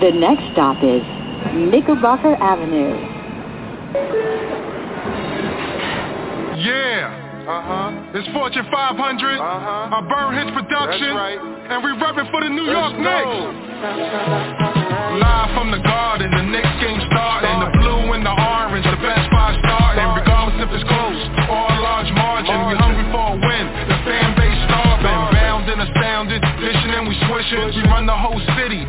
The next stop is Knickerbocker Avenue. Yeah. Uh-huh. It's Fortune 500. Uh-huh. Our Burn Hits production. That's right. And we repping for the New Let's York Knicks. Live from the garden, the Knicks game starting. The blue and the orange, the best five starting. Regardless if it's close or a large margin. We hungry for a win. The fan base starving. Bound and astounded. Dishing and we swishing. We run the whole city.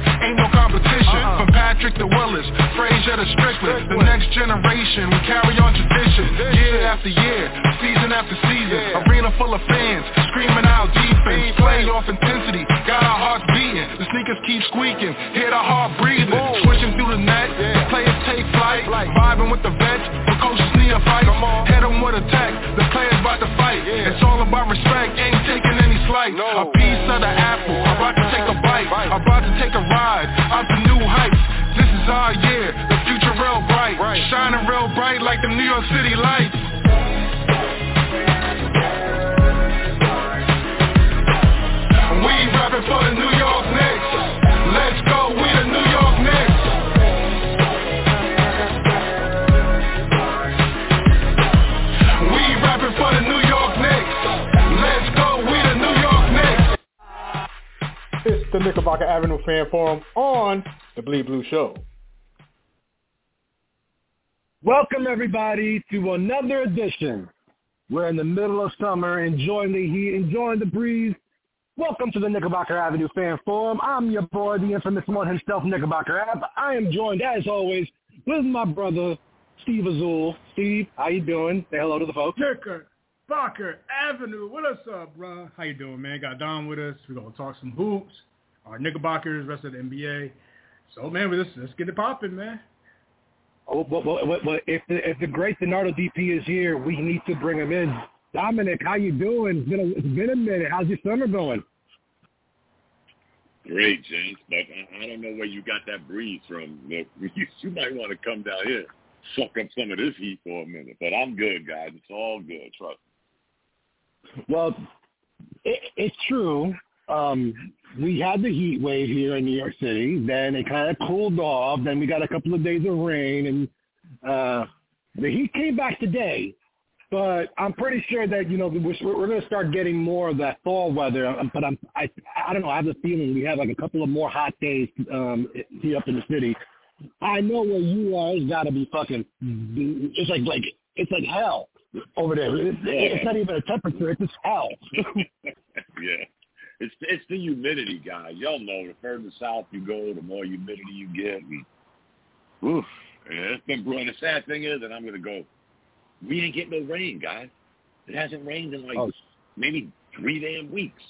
Ain't no competition. From Patrick to Willis. Frazier to Strickland. The next generation. We carry on tradition. Year after year. Season after season. Arena full of fans. Screaming out defense. Playoff intensity. Got our hearts beating. The sneakers keep squeaking. Hear the heart breathing. Switching through the net. The players take flight. Vibing with the vets. The coaches need a fight. Head on with attack. The players about to fight. It's all about respect. Ain't taking any slight. A piece of the apple. About to take a bite. About to take a ride. Out to new heights. This is our year. The future real bright. Shining real bright like the New York City lights. We rapping for the New York the Knickerbocker Avenue Fan Forum on the Bleed Blue Show. Welcome everybody to another edition. We're in the middle of summer, enjoying the heat, enjoying the breeze. Welcome to the Knickerbocker Avenue Fan Forum. I'm your boy, the infamous one himself, Knickerbocker Ave. I am joined, as always, with my brother, Steve Azul. Steve, how you doing? Say hello to the folks. Knickerbocker Avenue. What us up, bro? How you doing, man? Got Don with us. We're gonna talk some hoops. Our Knickerbockers, rest of the NBA. So, man, let's let's get it popping, man. Oh, but, but, but, but if the if the great Donardo DP is here, we need to bring him in. Dominic, how you doing? It's been a, it's been a minute. How's your summer going? Great, James, but I- I don't know where you got that breeze from. Look, You, you might want to come down here, suck up some of this heat for a minute. But I'm good, guys. It's all good. Trust me. Well, it, it's true. Um, we had the heat wave here in New York City. Then it kind of cooled off. Then we got a couple of days of rain, and uh, the heat came back today. But I'm pretty sure that you know we're, we're going to start getting more of that fall weather. Um, But I'm I I don't know. I have a feeling we have like a couple of more hot days um, here up in the city. I know where you are. It's got to be fucking. It's like like it's like hell over there. It's, it's not even a temperature. It's just hell. yeah. It's it's the humidity, guys. Y'all know the further south you go, the more humidity you get. And, oof. Yeah, it's been brewing. The sad thing is, and I'm gonna go. We ain't getting no rain, guys. It hasn't rained in like Oh. maybe three damn weeks.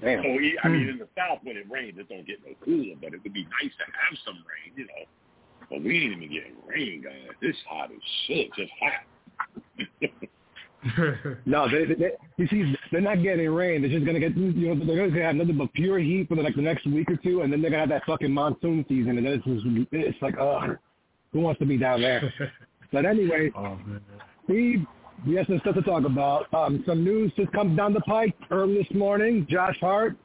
Damn. So we- I mean, hmm. in the south when it rains, it don't get no cooler, but it would be nice to have some rain, you know. But we ain't even getting rain, guys. It's hot as shit. Just hot. No, they, they, you see, they're not getting rain. They're just gonna get, you know, they're gonna have nothing but pure heat for the, like the next week or two, and then they're gonna have that fucking monsoon season, and then it's just, it's like, ugh, who wants to be down there? But anyway, Oh. Steve, we have some stuff to talk about. Um, some news just comes down the pike early this morning. Josh Hart,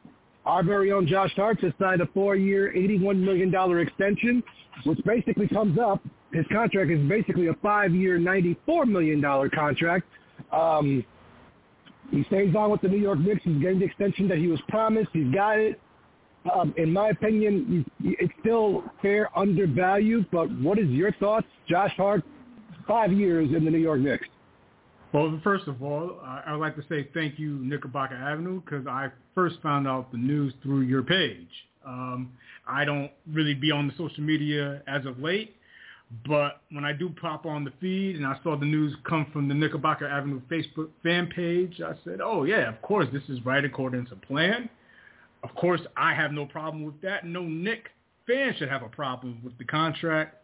our very own Josh Hart, just signed a four-year, $81 million extension, which basically comes up. His contract is basically a five-year, $94 million contract. Um, he stays on with the New York Knicks. He's getting the extension that he was promised. He's got it. Um, in my opinion, it's still fair, undervalued. But what is your thoughts, Josh Hart? Five years in the New York Knicks. Well, first of all, I would like to say thank you, Knickerbocker Avenue, because I first found out the news through your page. Um, I don't really be on the social media as of late, but when I do pop on the feed and I saw the news come from the Knickerbocker Avenue Facebook fan page, I said, oh yeah, of course, this is right according to plan. Of course, I have no problem with that. No Knick fan should have a problem with the contract.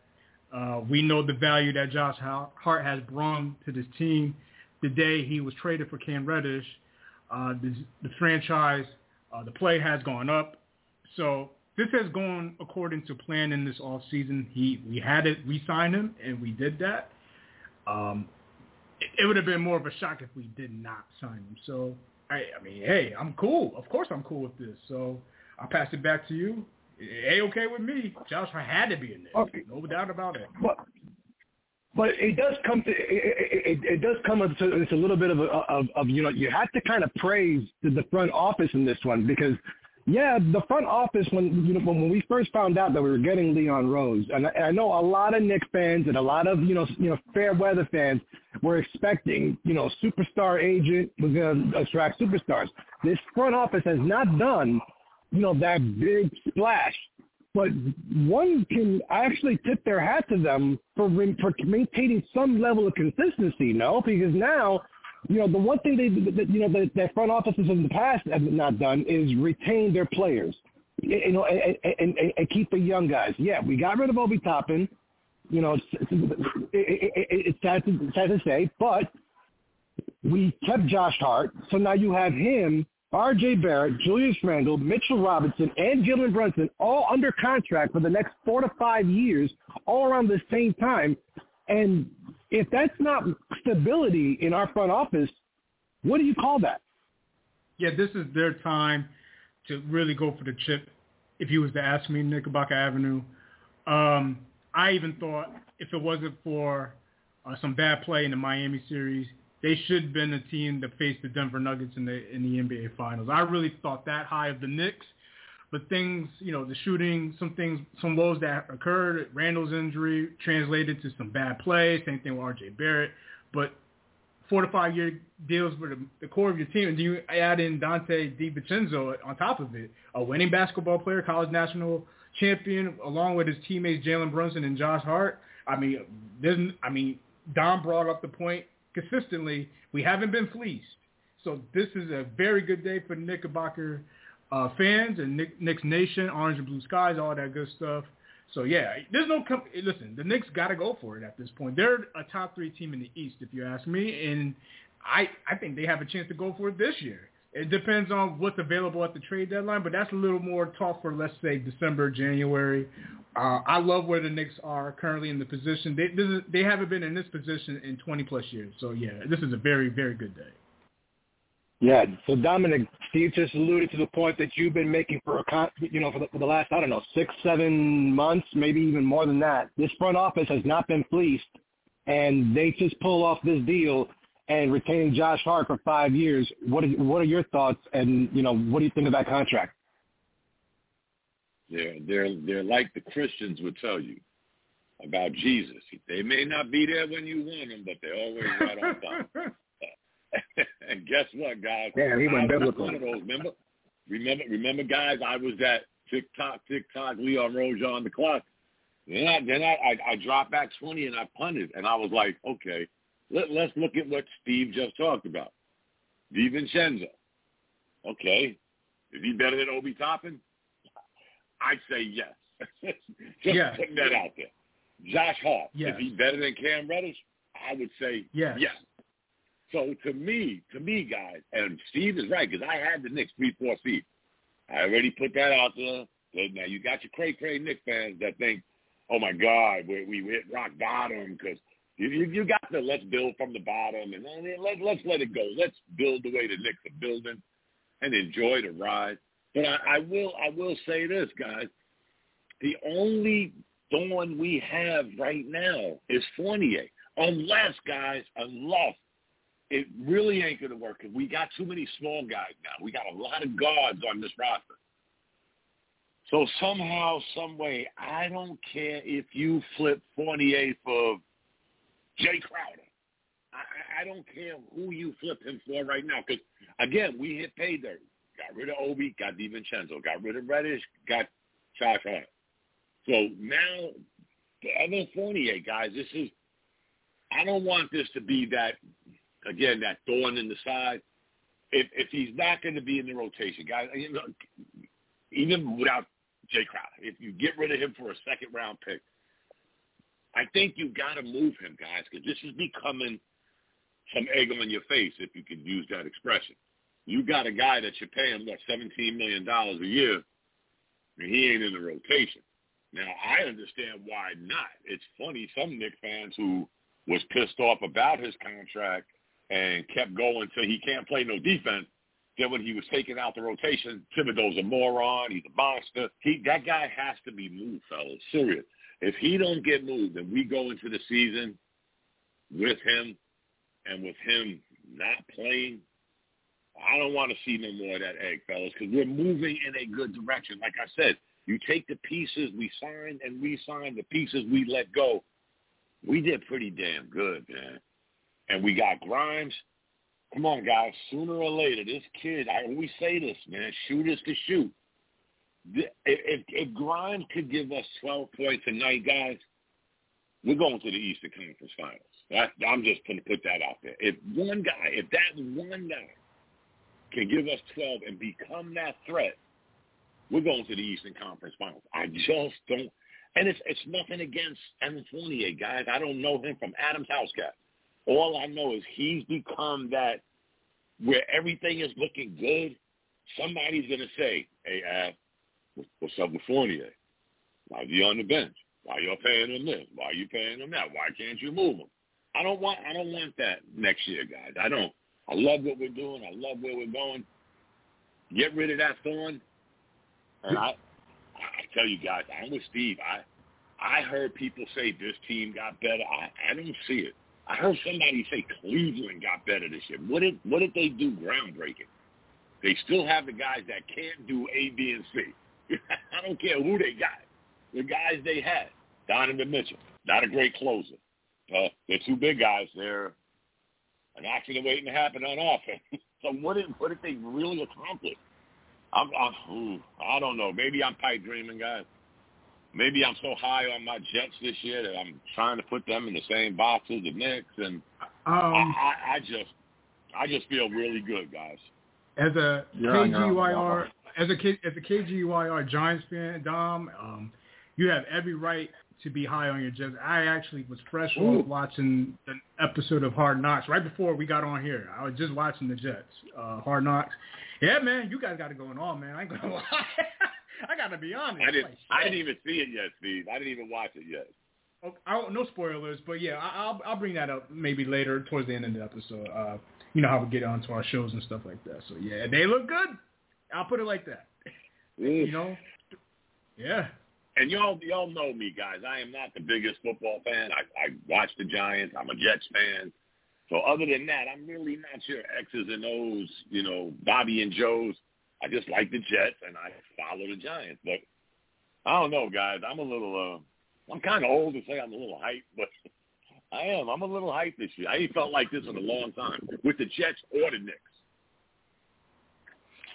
Uh, we know the value that Josh Hart has brought to this team. The day he was traded for Cam Reddish, uh, the, the franchise, uh, the play has gone up. So this has gone according to plan in this off season. He we had it, we signed him, and we did that. Um, it, it would have been more of a shock if we did not sign him. So I, I mean, hey, I'm cool. Of course, I'm cool with this. So I'll pass it back to you. a okay with me. Josh had to be in there. Okay. No doubt about it. But, but it does come to it, it, it does come to it's a little bit of, a, of of you know you have to kind of praise the, the front office in this one because yeah the front office when you know when we first found out that we were getting Leon Rose and I, I know a lot of Knicks fans and a lot of you know you know fair weather fans were expecting you know superstar agent was going to attract superstars. This front office has not done you know, that big splash. But one can actually tip their hat to them for for maintaining some level of consistency, no? Because now, you know, the one thing they, that, you know, that, that front offices in the past have not done is retain their players, you know, and, and, and keep the young guys. Yeah, we got rid of Obi Toppin. You know, it's, it, it, it's sad to, sad to say, but we kept Josh Hart, so now you have him R.J. Barrett, Julius Randle, Mitchell Robinson, and Jalen Brunson all under contract for the next four to five years, all around the same time. And if that's not stability in our front office, what do you call that? Yeah, this is their time to really go for the chip. If you was to ask me, Knickerbocker Avenue, um, I even thought if it wasn't for uh, some bad play in the Miami series, they should have been a team that faced the Denver Nuggets in the in the NBA Finals. I really thought that high of the Knicks, but things, you know, the shooting, some things, some woes that occurred. Randle's injury translated to some bad play. Same thing with R.J. Barrett, but four to five year deals for the, the core of your team, and do you add in Donte DiVincenzo on top of it, a winning basketball player, college national champion, along with his teammates Jalen Brunson and Josh Hart. I mean, there's, I mean, Don brought up the point consistently, we haven't been fleeced. So this is a very good day for Knickerbocker uh, fans and Nick, Knicks Nation, Orange and Blue Skies, all that good stuff. So yeah, there's no com- listen. The Knicks got to go for it at this point. They're a top three team in the East, if you ask me, and I I think they have a chance to go for it this year. It depends on what's available at the trade deadline, but that's a little more talk for let's say December, January, uh, I love where the Knicks are currently in the position. They is, they haven't been in this position in 20 plus years. So yeah, this is a very very good day. Yeah. So Dominic, Steve just alluded to the point that you've been making for a con- you know for the, for the last I don't know six seven months, maybe even more than that. This front office has not been fleeced, and they just pull off this deal and retaining Josh Hart for five years. What are, what are your thoughts? And you know what do you think of that contract? They're they're they're like the Christians would tell you about Jesus. They may not be there when you want them, but they're always right on time. and guess what, guys? Yeah, he went biblical. One of those. Remember, remember, remember, guys. I was at tick tock, tick tock, Leon Rose on the clock. Then I then I, I I dropped back twenty and I punted, and I was like, okay, let, let's look at what Steve just talked about. DiVincenzo. Okay, is he better than Obi Toppin? I'd say yes. Just yes. putting that out there. Josh Hart, yes. is he better than Cam Reddish? I would say yes. yes. So to me, to me, guys, and Steve is right because I had the Knicks three, four seed. I already put that out there. Now you got your cray cray Knicks fans that think, oh my God, we we hit rock bottom because you, you you got to let's build from the bottom and then let let's let it go. Let's build the way the Knicks are building and enjoy the ride. But I, I will I will say this, guys. The only thorn we have right now is Fournier. Unless, guys, unless it really ain't going to work. We got too many small guys now. We got a lot of guards on this roster. So somehow, some way, I don't care if you flip Fournier for Jae Crowder. I, I don't care who you flip him for right now. Because, again, we hit pay dirt. Got rid of Obi, got DiVincenzo. Got rid of Reddish, got Josh Hart. So now, the other Fournier guys, this is, I don't want this to be that, again, that thorn in the side. If if he's not going to be in the rotation, guys, you know, even without Jae Crowder, if you get rid of him for a second round pick, I think you got to move him, guys, because this is becoming some egg on your face, if you could use that expression you got a guy that you're paying what seventeen million dollars a year, and he ain't in the rotation. Now I understand why not. It's funny some Knick fans who was pissed off about his contract and kept going till he can't play no defense Then when he was taking out the rotation, Thibodeau's a moron. He's a monster. He that guy has to be moved, fellas. Serious. If he don't get moved, and we go into the season with him, and with him not playing, I don't want to see no more of that egg, fellas, because we're moving in a good direction. Like I said, you take the pieces we signed and re-signed, the pieces we let go. We did pretty damn good, man. And we got Grimes. Come on, guys. Sooner or later, this kid, I always say this, man, shooters to shoot. If, if, if Grimes could give us 12 points a night, guys, we're going to the Eastern Conference Finals. That, I'm just going to put that out there. If one guy, if that one guy can give us 12 and become that threat, we're going to the Eastern Conference Finals. I just don't. And it's it's nothing against Evan Fournier, guys. I don't know him from Adam's house cat. All I know is he's become that where everything is looking good. Somebody's going to say, hey, Ab, what's up with Fournier? Why is he on the bench? Why you paying him this? Why are you paying him that? Why can't you move him? I don't want I don't want that next year, guys. I don't. I love what we're doing. I love where we're going. Get rid of that thorn. And I, I tell you guys, I'm with Steve. I, I heard people say this team got better. I, I don't see it. I heard somebody say Cleveland got better this year. What did what did they do groundbreaking? They still have the guys that can't do A, B, and C. I don't care who they got. The guys they had. Donovan Mitchell, not a great closer. Uh, they're two big guys. They're an accident waiting to happen on offense. so what did what did they really accomplish? I'm, I'm ooh, I don't know. Maybe I'm pipe dreaming, guys. Maybe I'm so high on my Jets this year that I'm trying to put them in the same box as the Knicks, and Um, I, I, I just I just feel really good, guys. as a You're on your own. KGYR, as a K- as a KGYR Giants fan, Dom, um, you have every right to be high on your Jets. I actually was fresh Ooh. off watching an episode of Hard Knocks right before we got on here. I was just watching the Jets, uh, Hard Knocks. Yeah, man, you guys got it going on, man. I ain't gonna lie. I gotta be honest. I didn't Like, I didn't even see it yet, Steve. I didn't even watch it yet. Oh, I don't no spoilers, but yeah, I, I'll I'll bring that up maybe later towards the end of the episode. Uh, you know how we get onto our shows and stuff like that. So yeah, they look good. I'll put it like that. You know, yeah. And y'all y'all know me, guys. I am not the biggest football fan. I, I watch the Giants. I'm a Jets fan. So other than that, I'm really not your X's and O's, you know, Bobby and Joe's. I just like the Jets and I follow the Giants. But I don't know, guys. I'm a little uh I'm kinda old to say I'm a little hyped, but I am. I'm a little hyped this year. I ain't felt like this in a long time. With the Jets or the Knicks.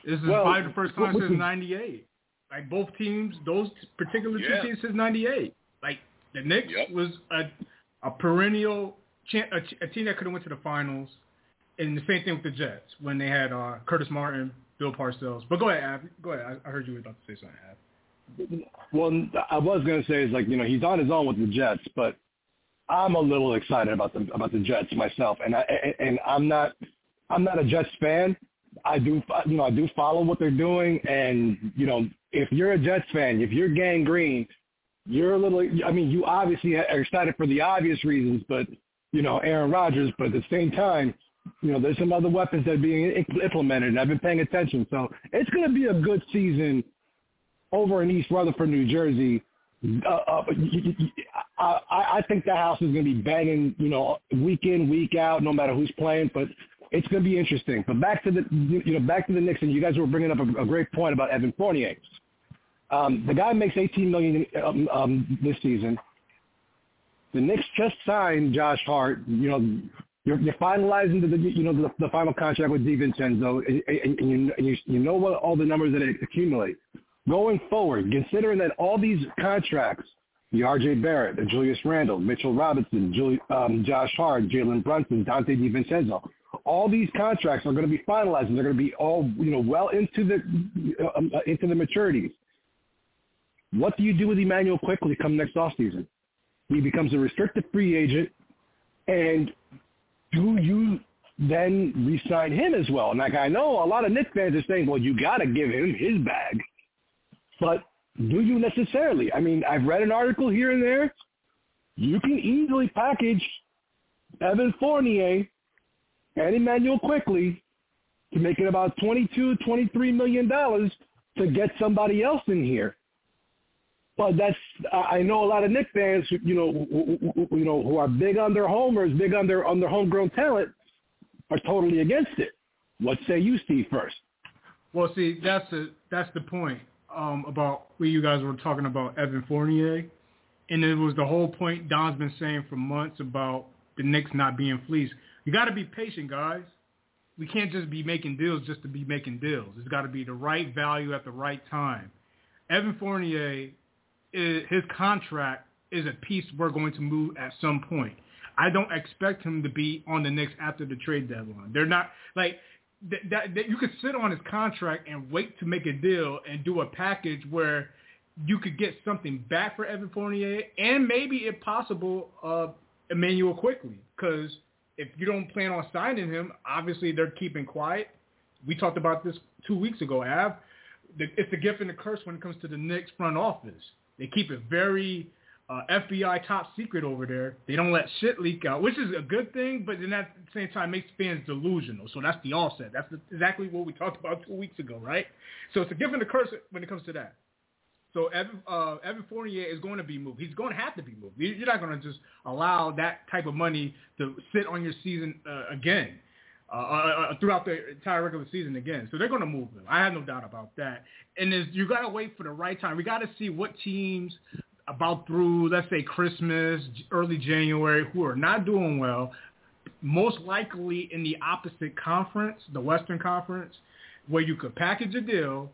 This is Well, probably the first time since '98. Like both teams, those particular two Yeah. teams since '98. Like the Knicks Yep. was a a perennial cha- a, a team that could have went to the finals, and the same thing with the Jets when they had uh, Curtis Martin, Bill Parcells. But go ahead, Ab. Go ahead. I, I heard you were about to say something, Ab. Well, I was going to say is like you know he's on his own with the Jets, but I'm a little excited about the about the Jets myself, and I and I'm not I'm not a Jets fan. I do you know I do follow what they're doing, and you know if you're a Jets fan, if you're Gang Green, you're a little. I mean, you obviously are excited for the obvious reasons, but you know Aaron Rodgers, but at the same time. You know, there's some other weapons that are being implemented, and I've been paying attention. So it's going to be a good season over in East Rutherford, New Jersey. Uh, uh, I, I think the house is going to be banging, you know, week in, week out, no matter who's playing. But it's going to be interesting. But back to the, you know, back to the Knicks, and you guys were bringing up a, a great point about Evan Fournier. Um, the guy makes 18 million um, um, this season. The Knicks just signed Josh Hart. You know, you're, you're finalizing the, you know, the, the final contract with DiVincenzo, and, and, and you, and you, you know what all the numbers that it accumulate. Going forward, considering that all these contracts, the R.J. Barrett, the Julius Randle, Mitchell Robinson, Juli um, Josh Hart, Jalen Brunson, Donte DiVincenzo, all these contracts are going to be finalized, and they're going to be all you know well into the um, uh, into the maturities. What do you do with Immanuel Quickley come next offseason? He becomes a restricted free agent, and do you then re-sign him as well? And like I know a lot of Knicks fans are saying, well, you got to give him his bag. But do you necessarily? I mean, I've read an article here and there. You can easily package Evan Fournier and Immanuel Quickley to make it about 22, 23 million dollars to get somebody else in here. But that's I know a lot of Knicks fans, you know, you know, who are big on their homers, big on their on their homegrown talent, are totally against it. What say you, Steve? First. Well, see, that's the that's the point um, about what you guys were talking about Evan Fournier, and it was the whole point Don's been saying for months about the Knicks not being fleeced. You got to be patient, guys. We can't just be making deals just to be making deals. It's got to be the right value at the right time. Evan Fournier his contract is a piece we're going to move at some point. I don't expect him to be on the Knicks after the trade deadline. They're not like that, that, that you could sit on his contract and wait to make a deal and do a package where you could get something back for Evan Fournier and maybe, if possible, uh, Immanuel Quickley. Because if you don't plan on signing him, obviously they're keeping quiet. We talked about this two weeks ago, Av. It's a gift and a curse when it comes to the Knicks front office. They keep it very uh, FBI top secret over there. They don't let shit leak out, which is a good thing, but then at the same time makes fans delusional. So that's the offset. That's the, exactly what we talked about two weeks ago, right? So it's a gift and a curse when it comes to that. So Evan, uh, Evan Fournier is going to be moved. He's going to have to be moved. You're not going to just allow that type of money to sit on your season uh, again. Uh, uh, uh, throughout the entire regular season again. So they're going to move him. I have no doubt about that. And you got to wait for the right time. We got to see what teams about through let's say Christmas, early January, who are not doing well, most likely in the opposite conference, the Western Conference, where you could package a deal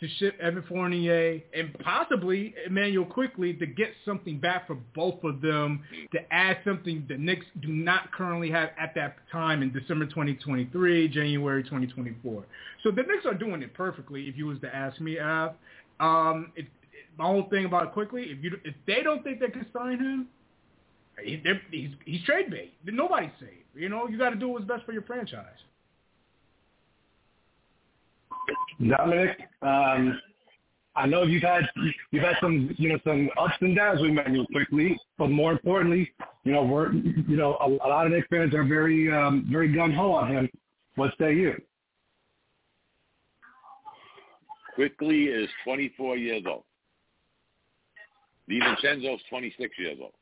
to ship Evan Fournier and possibly Immanuel Quickley to get something back for both of them to add something the Knicks do not currently have at that time in December 2023, January 2024. So the Knicks are doing it perfectly. If you was to ask me, Av, um, it, it, my whole thing about quickly, if you if they don't think they can sign him, he, he's he's trade bait. Nobody's safe. You know, you got to do what's best for your franchise. Dominic, um, I know you've had you've had some you know some ups and downs with Manuel Quickley, but more importantly, you know we're you know a, a lot of Knicks fans are very um, very gun ho on him. What say you? Quickley is 24 years old. DiVincenzo's 26 years old.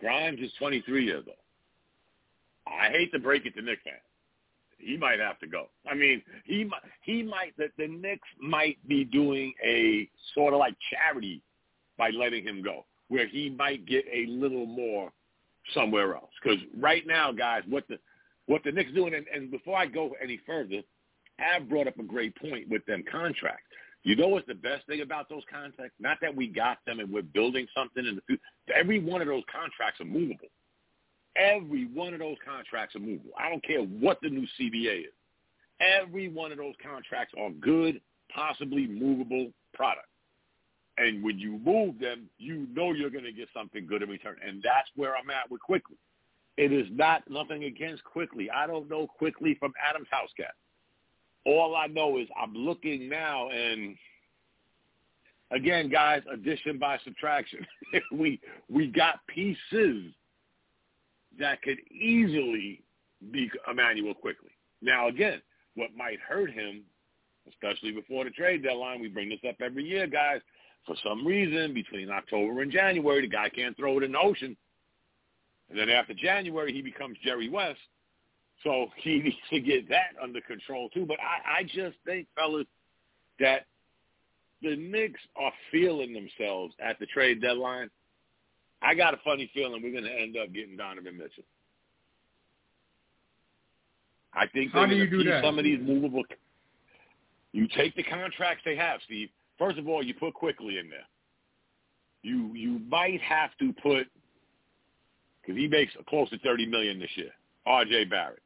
Grimes is 23 years old. I hate to break it to Knicks fans he might have to go. I mean, he might he might the, the Knicks might be doing a sort of like charity by letting him go, where he might get a little more somewhere else. Because right now, guys, what the what the Knicks doing, and, and before I go any further, Av brought up a great point with them contracts. You know what's the best thing about those contracts? Not that we got them and we're building something in the future. Every one of those contracts are movable. Every one of those contracts are movable. I don't care what the new CBA is. Every one of those contracts are good, possibly movable product. And when you move them, you know you're going to get something good in return. And that's where I'm at with Quickley. It is not nothing against Quickley. I don't know Quickley from Adam's house cat. All I know is I'm looking now and again, guys, addition by subtraction. we we got pieces that could easily be Immanuel Quickley. Now, again, what might hurt him, especially before the trade deadline, we bring this up every year, guys. For some reason, between October and January, the guy can't throw it in the ocean. And then after January, he becomes Jerry West. So he needs to get that under control too. But I, I just think, fellas, that the Knicks are feeling themselves at the trade deadline I got a funny feeling we're going to end up getting Donovan Mitchell. I think they're going to keep some of these movable. You take the contracts they have, Steve. First of all, you put Quickley in there. You you might have to put because he makes close to thirty million this year. R.J. Barrett.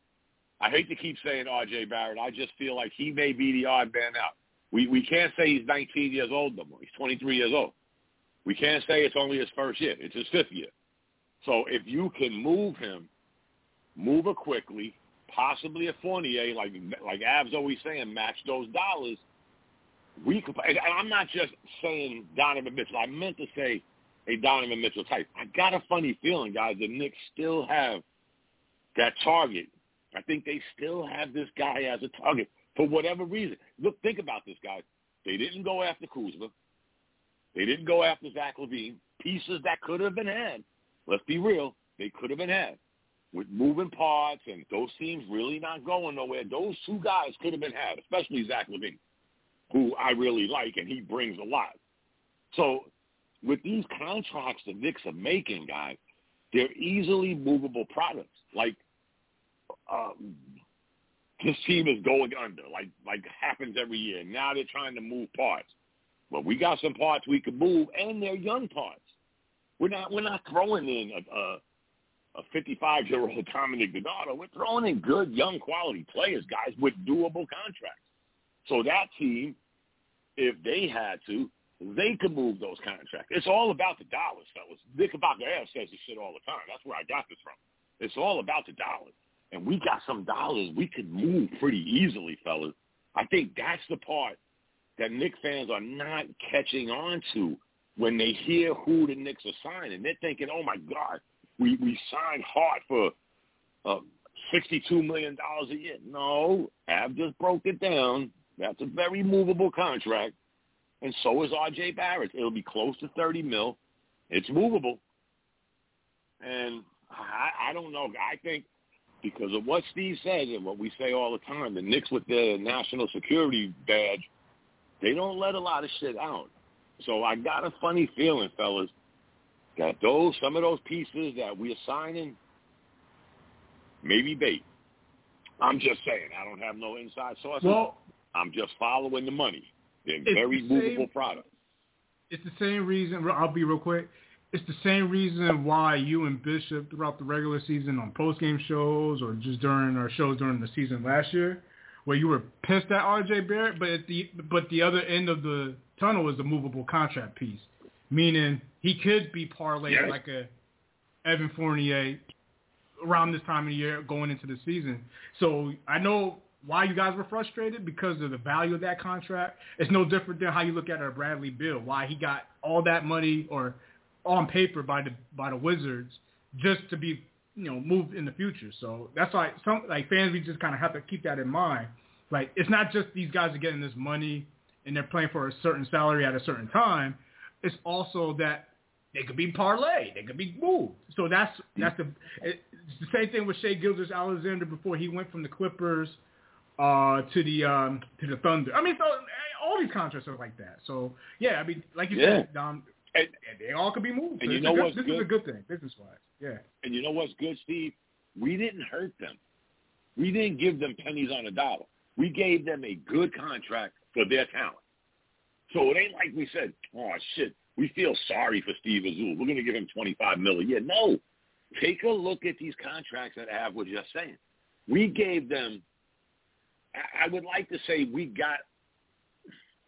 I hate to keep saying R.J. Barrett. I just feel like he may be the odd man out. We we can't say he's 19 years old no more. He's 23 years old. We can't say it's only his first year. It's his fifth year. So if you can move him, move it quickly, possibly a Fournier, like like Av's always saying, match those dollars. We could, and I'm not just saying Donovan Mitchell. I meant to say a Donovan Mitchell type. I got a funny feeling, guys. The Knicks still have that target I think they still have this guy as a target for whatever reason. Look, think about this, guys. They didn't go after Kuzma. They didn't go after Zach LaVine. Pieces that could have been had. Let's be real. They could have been had. With moving parts and those teams really not going nowhere, those two guys could have been had, especially Zach LaVine, who I really like, and he brings a lot. So with these contracts the Knicks are making, guys, they're easily movable products. Like um, this team is going under, like like happens every year. Now they're trying to move parts. But we got some parts we can move, and they're young parts. We're not we're not throwing in a a, a 55 year old Dominic Donato. We're throwing in good young quality players, guys with doable contracts. So that team, if they had to, they could move those contracts. It's all about the dollars, fellas. Knickerbocker Ave says this shit all the time. That's where I got this from. It's all about the dollars. And we got some dollars we could move pretty easily, fellas. I think that's the part that Knicks fans are not catching on to when they hear who the Knicks are signing. They're thinking, oh, my God, we, we signed Hart for uh, $62 million a year. No, Av just broke it down. That's a very movable contract. And so is R.J. Barrett. It'll be close to 30 mil. It's movable. And I, I don't know. I think because of what Steve said and what we say all the time, the Knicks with their national security badge – they don't let a lot of shit out. So I got a funny feeling, fellas, that those some of those pieces that we're signing maybe bait. I'm just saying. I don't have no inside sources. Well, I'm just following the money. They're very the movable products. It's the same reason. I'll be real quick. It's the same reason why you and Bishop throughout the regular season on post game shows or just during our shows during the season last year where you were pissed at RJ Barrett, but at the but the other end of the tunnel is the movable contract piece, meaning he could be parlayed yes. like a Evan Fournier around this time of year going into the season. So I know why you guys were frustrated because of the value of that contract. It's no different than how you look at a Bradley Beal, why he got all that money or on paper by the by the Wizards just to be you know move in the future. So that's why some like fans we just kind of have to keep that in mind. Like it's not just these guys are getting this money and they're playing for a certain salary at a certain time. It's also that they could be parlay, they could be moved. So that's that's the it's the same thing with Shai Gilgeous-Alexander before he went from the Clippers uh, to the um, to the Thunder. I mean, so all these contracts are like that. So yeah, I mean, like you yeah. said, Dom, and, they all could be moved. And you know good, what's this good? is a good thing business wise. Yeah. And you know what's good, Steve? We didn't hurt them. We didn't give them pennies on a dollar. We gave them a good contract for their talent. So it ain't like we said, oh, shit, we feel sorry for Steve Azul. We're going to give him 25 million. Yeah, no. Take a look at these contracts that I have was just saying. We gave them, I would like to say we got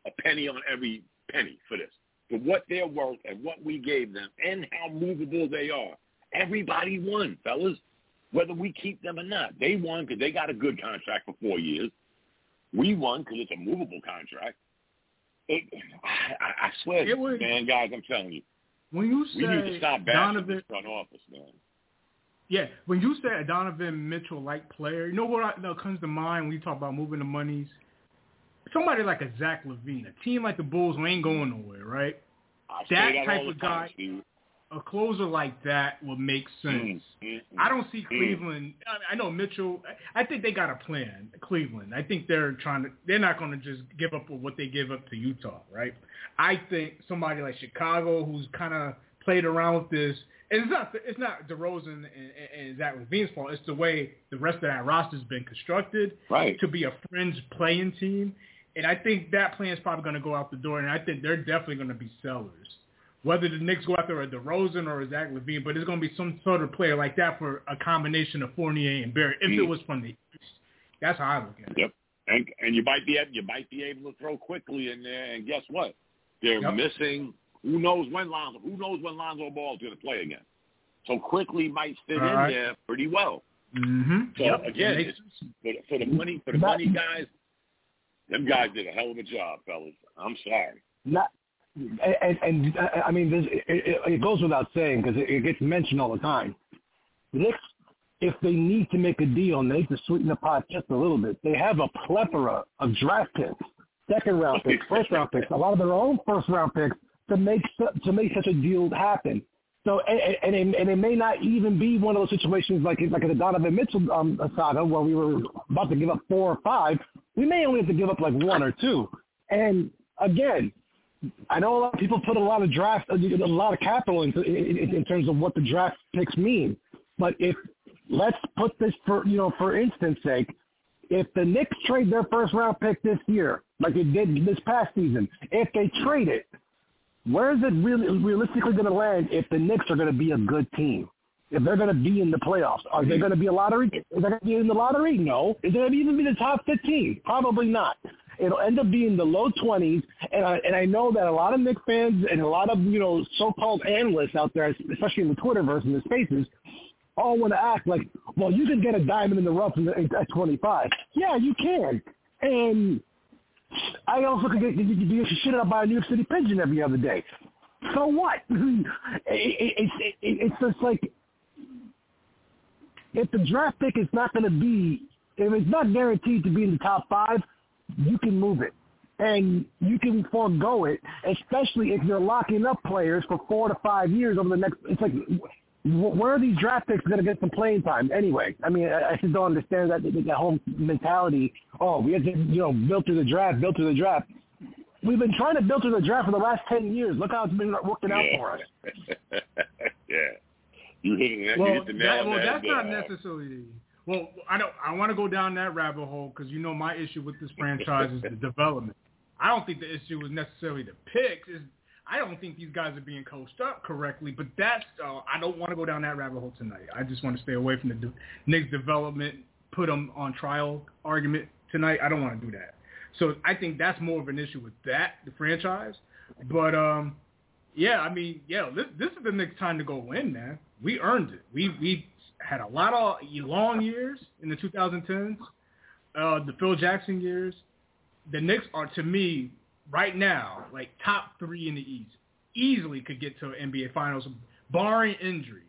a penny on every penny for this, for what they're worth and what we gave them and how movable they are. Everybody won, fellas, whether we keep them or not. They won because they got a good contract for four years. We won because it's a movable contract. It, I, I swear, it was, man, guys, I'm telling you. When you say we need to stop Donovan, the front office, man. Yeah, when you say a Donovan Mitchell-like player, you know what I, that comes to mind when you talk about moving the monies? Somebody like a Zach LaVine, a team like the Bulls who ain't going nowhere, right? That, that type of time, guy, a closer like that would make sense. Mm-hmm. I don't see Cleveland. I, I know Mitchell. I think they got a plan. Cleveland. I think they're trying to. They're not going to just give up what they give up to Utah, right? I think somebody like Chicago, who's kind of played around with this. And it's not. It's not DeRozan and, and, and Zach LaVine's fault. It's the way the rest of that roster's been constructed right. to be a fringe playing team. And I think that plan is probably going to go out the door. And I think they're definitely going to be sellers whether the Knicks go after a DeRozan or a Zach LaVine, but it's going to be some sort of player like that for a combination of Fournier and Barrett. If mm. it was from the East, that's how I look at it. Yep, and and you might be you might be able to throw Quickley in there, and guess what? They're yep. missing. Who knows when Lonzo? Who knows when Lonzo Ball is going to play again? So Quickley might fit All in right. there pretty well. Mm-hmm. So yep. again, it's, for, for the money for the money guys, them guys did a hell of a job, fellas. I'm sorry. Not and, and I mean, it, it, it goes without saying because it, it gets mentioned all the time. The Knicks if they need to make a deal and they need to sweeten the pot just a little bit, they have a plethora of draft picks, second round picks, first round picks, a lot of their own first round picks to make to make such a deal happen. So and, and, it, and it may not even be one of those situations like like the Donovan Mitchell um, saga where we were about to give up four or five. We may only have to give up like one or two. And again, I know a lot of people put a lot of draft a lot of capital into in, in terms of what the draft picks mean. But if let's put this for you know for instance sake, if the Knicks trade their first round pick this year, like it did this past season, if they trade it, where is it really realistically going to land if the Knicks are going to be a good team? If they're going to be in the playoffs, are they going to be a lottery? Is they going to be in the lottery? No. Is it going to even be the top 15? Probably not. It'll end up being the low 20s, and I, and I know that a lot of Knicks fans and a lot of you know so-called analysts out there, especially in the Twitterverse and the spaces, all want to act like, well, you can get a diamond in the rough at 25. Yeah, you can, and I also could get, get, get shit up by a New York City pigeon every other day. So what? it, it, it, it's just like if the draft pick is not going to be, if it's not guaranteed to be in the top five, you can move it. And you can forego it, especially if you're locking up players for four to five years over the next. It's like where are these draft picks going to get some playing time anyway? I mean, I, I just don't understand that that whole mentality. Oh, we have to, you know, build through the draft, build through the draft. We've been trying to build through the draft for the last ten years. Look how it's been working out for us. yeah, you hit that. Well, you hit the nail that, well, that's not necessarily. Well, I don't. I want to go down that rabbit hole because you know my issue with this franchise is the development. I don't think the issue was necessarily the picks. Is I don't think these guys are being coached up correctly, but that's uh, I don't want to go down that rabbit hole tonight. I just want to stay away from the de- Knicks development, put them on trial argument tonight. I don't want to do that. So I think that's more of an issue with that the franchise. But um, yeah, I mean, yeah, this this is the next time to go win, man. We earned it. We we had a lot of long years in the 2010s, uh, the Phil Jackson years. The Knicks are to me right now, like top three in the East, easily could get to NBA Finals, barring injury.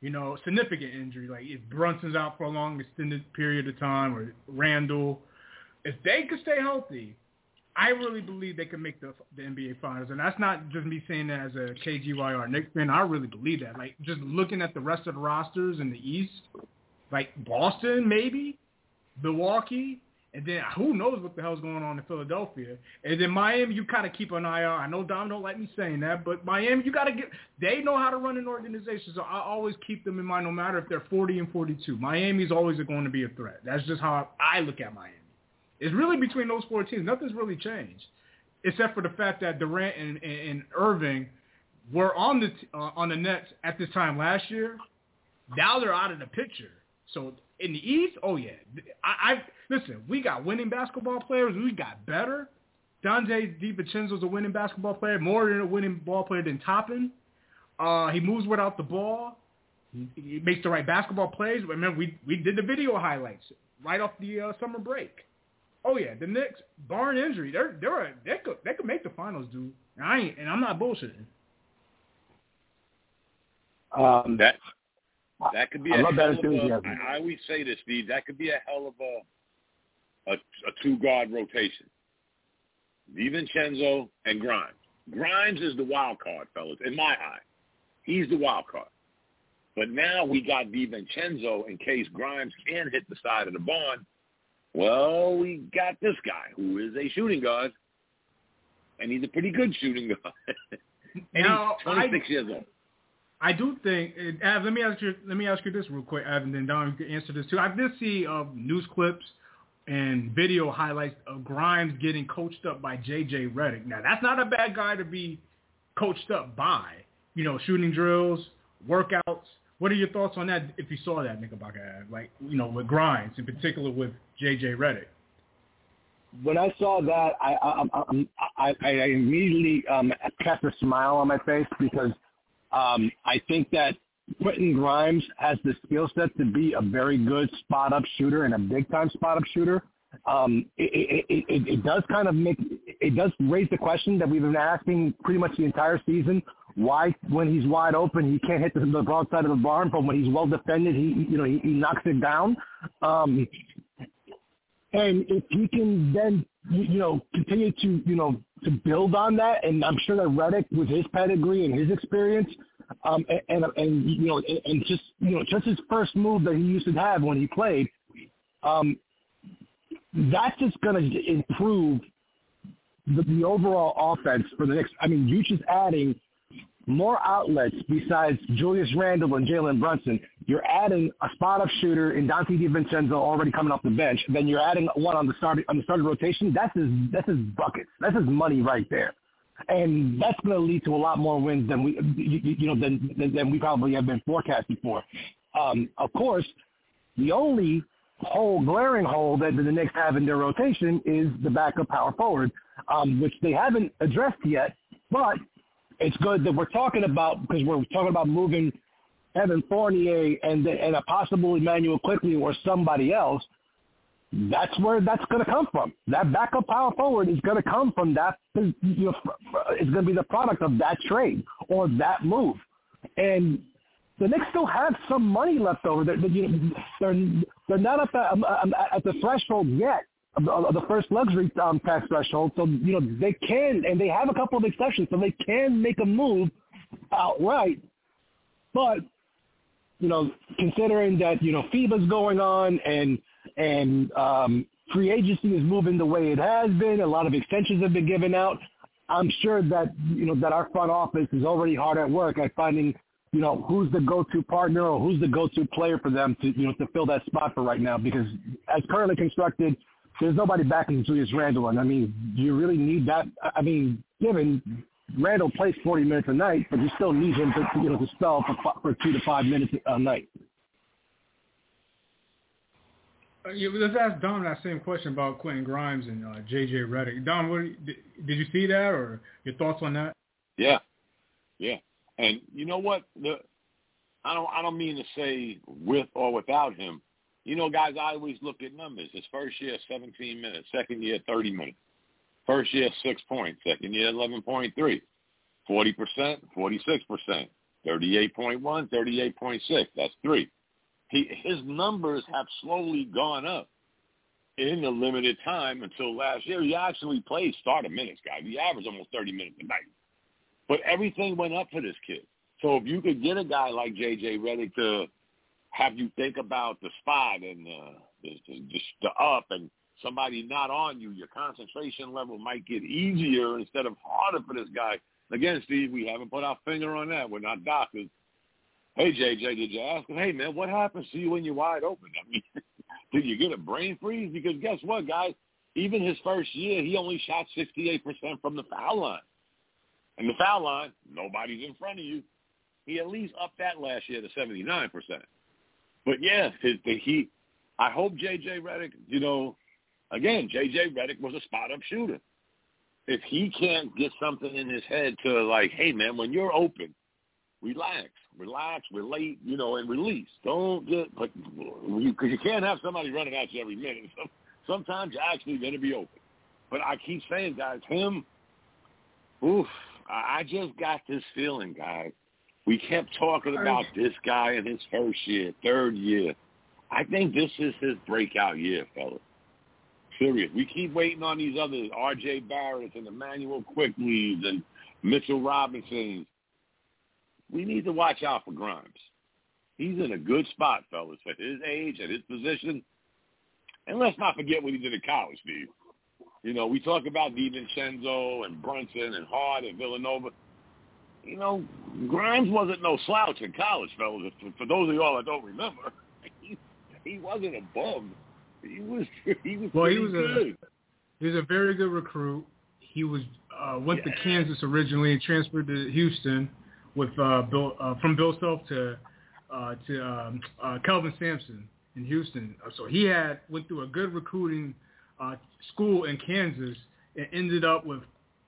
You know, significant injury, like if Brunson's out for a long extended period of time, or Randle, if they could stay healthy, I really believe they can make the the NBA Finals, and that's not just me saying that as a KGYR Knicks fan. I really believe that. Like just looking at the rest of the rosters in the East, like Boston maybe, Milwaukee, and then who knows what the hell's going on in Philadelphia. And then Miami, you kind of keep an eye on. I know Dom don't like me saying that, but Miami, you got to get. They know how to run an organization, so I always keep them in mind, no matter if they're 40 and 42. Miami's always going to be a threat. That's just how I look at Miami. It's really between those four teams. Nothing's really changed, except for the fact that Durant and, and, and Irving were on the uh, on the Nets at this time last year. Now they're out of the picture. So in the East, oh yeah, I, I listen. We got winning basketball players. We got better. Donte DiVincenzo's a winning basketball player, more than a winning ball player than Toppin. Uh, he moves without the ball. He, he makes the right basketball plays. Remember, we we did the video highlights right off the uh, summer break. Oh yeah, the Knicks, barring injury, they're they're a, they could they could make the finals, dude. And I ain't, and I'm not bullshitting. Um, that that could be I a love hell that of a, enthusiasm. I always say this, Steve. That could be a hell of a a, a two guard rotation. DiVincenzo and Grimes. Grimes is the wild card, fellas, in my eye. He's the wild card. But now we got DiVincenzo in case Grimes can hit the side of the barn. Well, we got this guy who is a shooting guard, and he's a pretty good shooting guard. and Now, he's 26 I- years old. I do think, Av, let me ask you, let me ask you this real quick, Av, and then Don, you can answer this too. I did see uh, news clips and video highlights of Grimes getting coached up by J.J. Redick. Now, that's not a bad guy to be coached up by. You know, shooting drills, workouts. What are your thoughts on that? If you saw that, Knickerbocker, Av? like you know, with Grimes in particular with J.J. Redick. when I saw that, I I, I, I, I immediately um, cast a smile on my face because um, I think that Quentin Grimes has the skill set to be a very good spot up shooter and a big time spot up shooter. Um, it, it, it, it does kind of make it does raise the question that we've been asking pretty much the entire season. Why, when he's wide open, he can't hit the, the broadside of the barn, but when he's well defended, he you know he, he knocks it down. Um, and if he can then you know continue to you know to build on that, and I'm sure that Redick, with his pedigree and his experience, um, and, and and you know and, and just you know just his first move that he used to have when he played, um, that's just going to improve the, the overall offense for the next. I mean, you just adding more outlets besides Julius Randle and Jalen Brunson. You're adding a spot up shooter in Donte DiVincenzo already coming off the bench. Then you're adding one on the start on the starting rotation. That's his that's his buckets. That's his money right there. And that's going to lead to a lot more wins than we, you, you know, than, than than we probably have been forecasting for. Um, of course, the only hole, glaring hole that the Knicks have in their rotation is the backup power forward, um, which they haven't addressed yet. But it's good that we're talking about because we're talking about moving Evan Fournier and and a possible Immanuel Quickley or somebody else. That's where that's going to come from. That backup power forward is going to come from that. You know, it's going to be the product of that trade or that move. And the Knicks still have some money left over. They're, they're, they're not at the, um, um, at the threshold yet the, first luxury um, tax threshold. So, you know, they can, and they have a couple of exceptions, so they can make a move outright. But, you know, considering that, you know, FIBA's going on and, and um, free agency is moving the way it has been, a lot of extensions have been given out, I'm sure that, you know, that our front office is already hard at work at finding – you know, who's the go-to partner or who's the go-to player for them to, you know, to fill that spot for right now. Because as currently constructed, there's nobody backing Julius Randle. And I mean, do you really need that? I mean, given Randle plays 40 minutes a night, but you still need him to, you know, to spell for, for two to five minutes a night. Uh, yeah, let's ask Dom that same question about Quentin Grimes and uh, J.J. Redick. Dom, what, did, did you see that or your thoughts on that? Yeah, yeah. And you know what? The I don't I don't mean to say with or without him. You know, guys, I always look at numbers. His first year, 17 minutes. Second year, 30 minutes. First year, 6 points. Second year, 11.3. 40%, 46%. 38.1, 38.6. That's three. He, his numbers have slowly gone up in a limited time until last year. He actually played starter minutes, guys. He averaged almost 30 minutes a night. But everything went up for this kid. So if you could get a guy like J.J. Redick to have you think about the spot and uh, the, the, the up and somebody not on you, your concentration level might get easier instead of harder for this guy. Again, Steve, we haven't put our finger on that. We're not doctors. Hey, JJ, did you ask him, hey, man, what happens to you when you're wide open? I mean, did you get a brain freeze? Because guess what, guys? Even his first year, he only shot 68% from the foul line. And the foul line, nobody's in front of you. He at least upped that last year to 79%. But yeah, his, the, he, I hope J.J. Redick, you know, again, J.J. Redick was a spot-up shooter. If he can't get something in his head to like, hey, man, when you're open, relax, relax, relate, you know, and release. Don't get, but because you can't have somebody running at you every minute. Sometimes you're actually going to be open. But I keep saying, guys, him, oof, I just got this feeling, guys. We kept talking about this guy in his first year, third year. I think this is his breakout year, fellas. Serious. We keep waiting on these others, R.J. Barrett and Immanuel Quickleys and Mitchell Robinsons. We need to watch out for Grimes. He's in a good spot, fellas, for his age, at his position. And let's not forget what he did at college, Steve. You know, we talk about DiVincenzo and Brunson and Hart and Villanova. You know, Grimes wasn't no slouch in college, fellas. For, those of y'all that don't remember, he, he wasn't a bum. He was he was well, he was good. A, he was a very good recruit. He was uh, went yeah. to Kansas originally and transferred to Houston with uh, Bill uh, from Bill Self to uh, to um, uh, Kelvin Sampson in Houston. So he had went through a good recruiting uh, school in Kansas and ended up with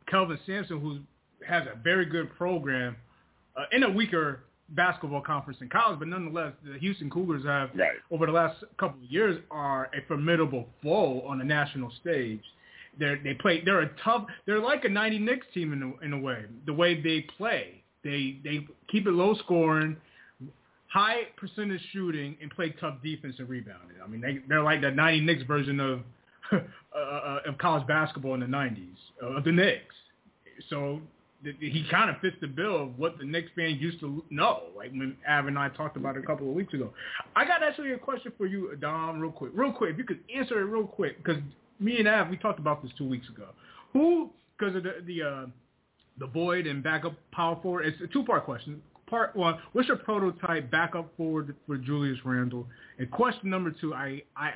Kelvin Sampson, who has a very good program uh, in a weaker basketball conference in college, but nonetheless, the Houston Cougars have, right. over the last couple of years, are a formidable foe on the national stage. They're they play. They're a tough. They're like a '90 Knicks team in a, in a way. The way they play, they they keep it low scoring, high percentage shooting, and play tough defense and rebounding. I mean, they they're like the '90 Knicks version of uh, uh, of college basketball in the '90s uh, of the Knicks. So he kind of fits the bill of what the Knicks fan used to know, like when Av and I talked about it a couple of weeks ago. I got actually a question for you, Dom, real quick. Real quick, if you could answer it real quick, because me and Av, we talked about this two weeks ago. Who, because of the the, uh, the void and backup power forward, it's a two-part question. Part one, what's your prototype backup forward for Julius Randle? And question number two, I I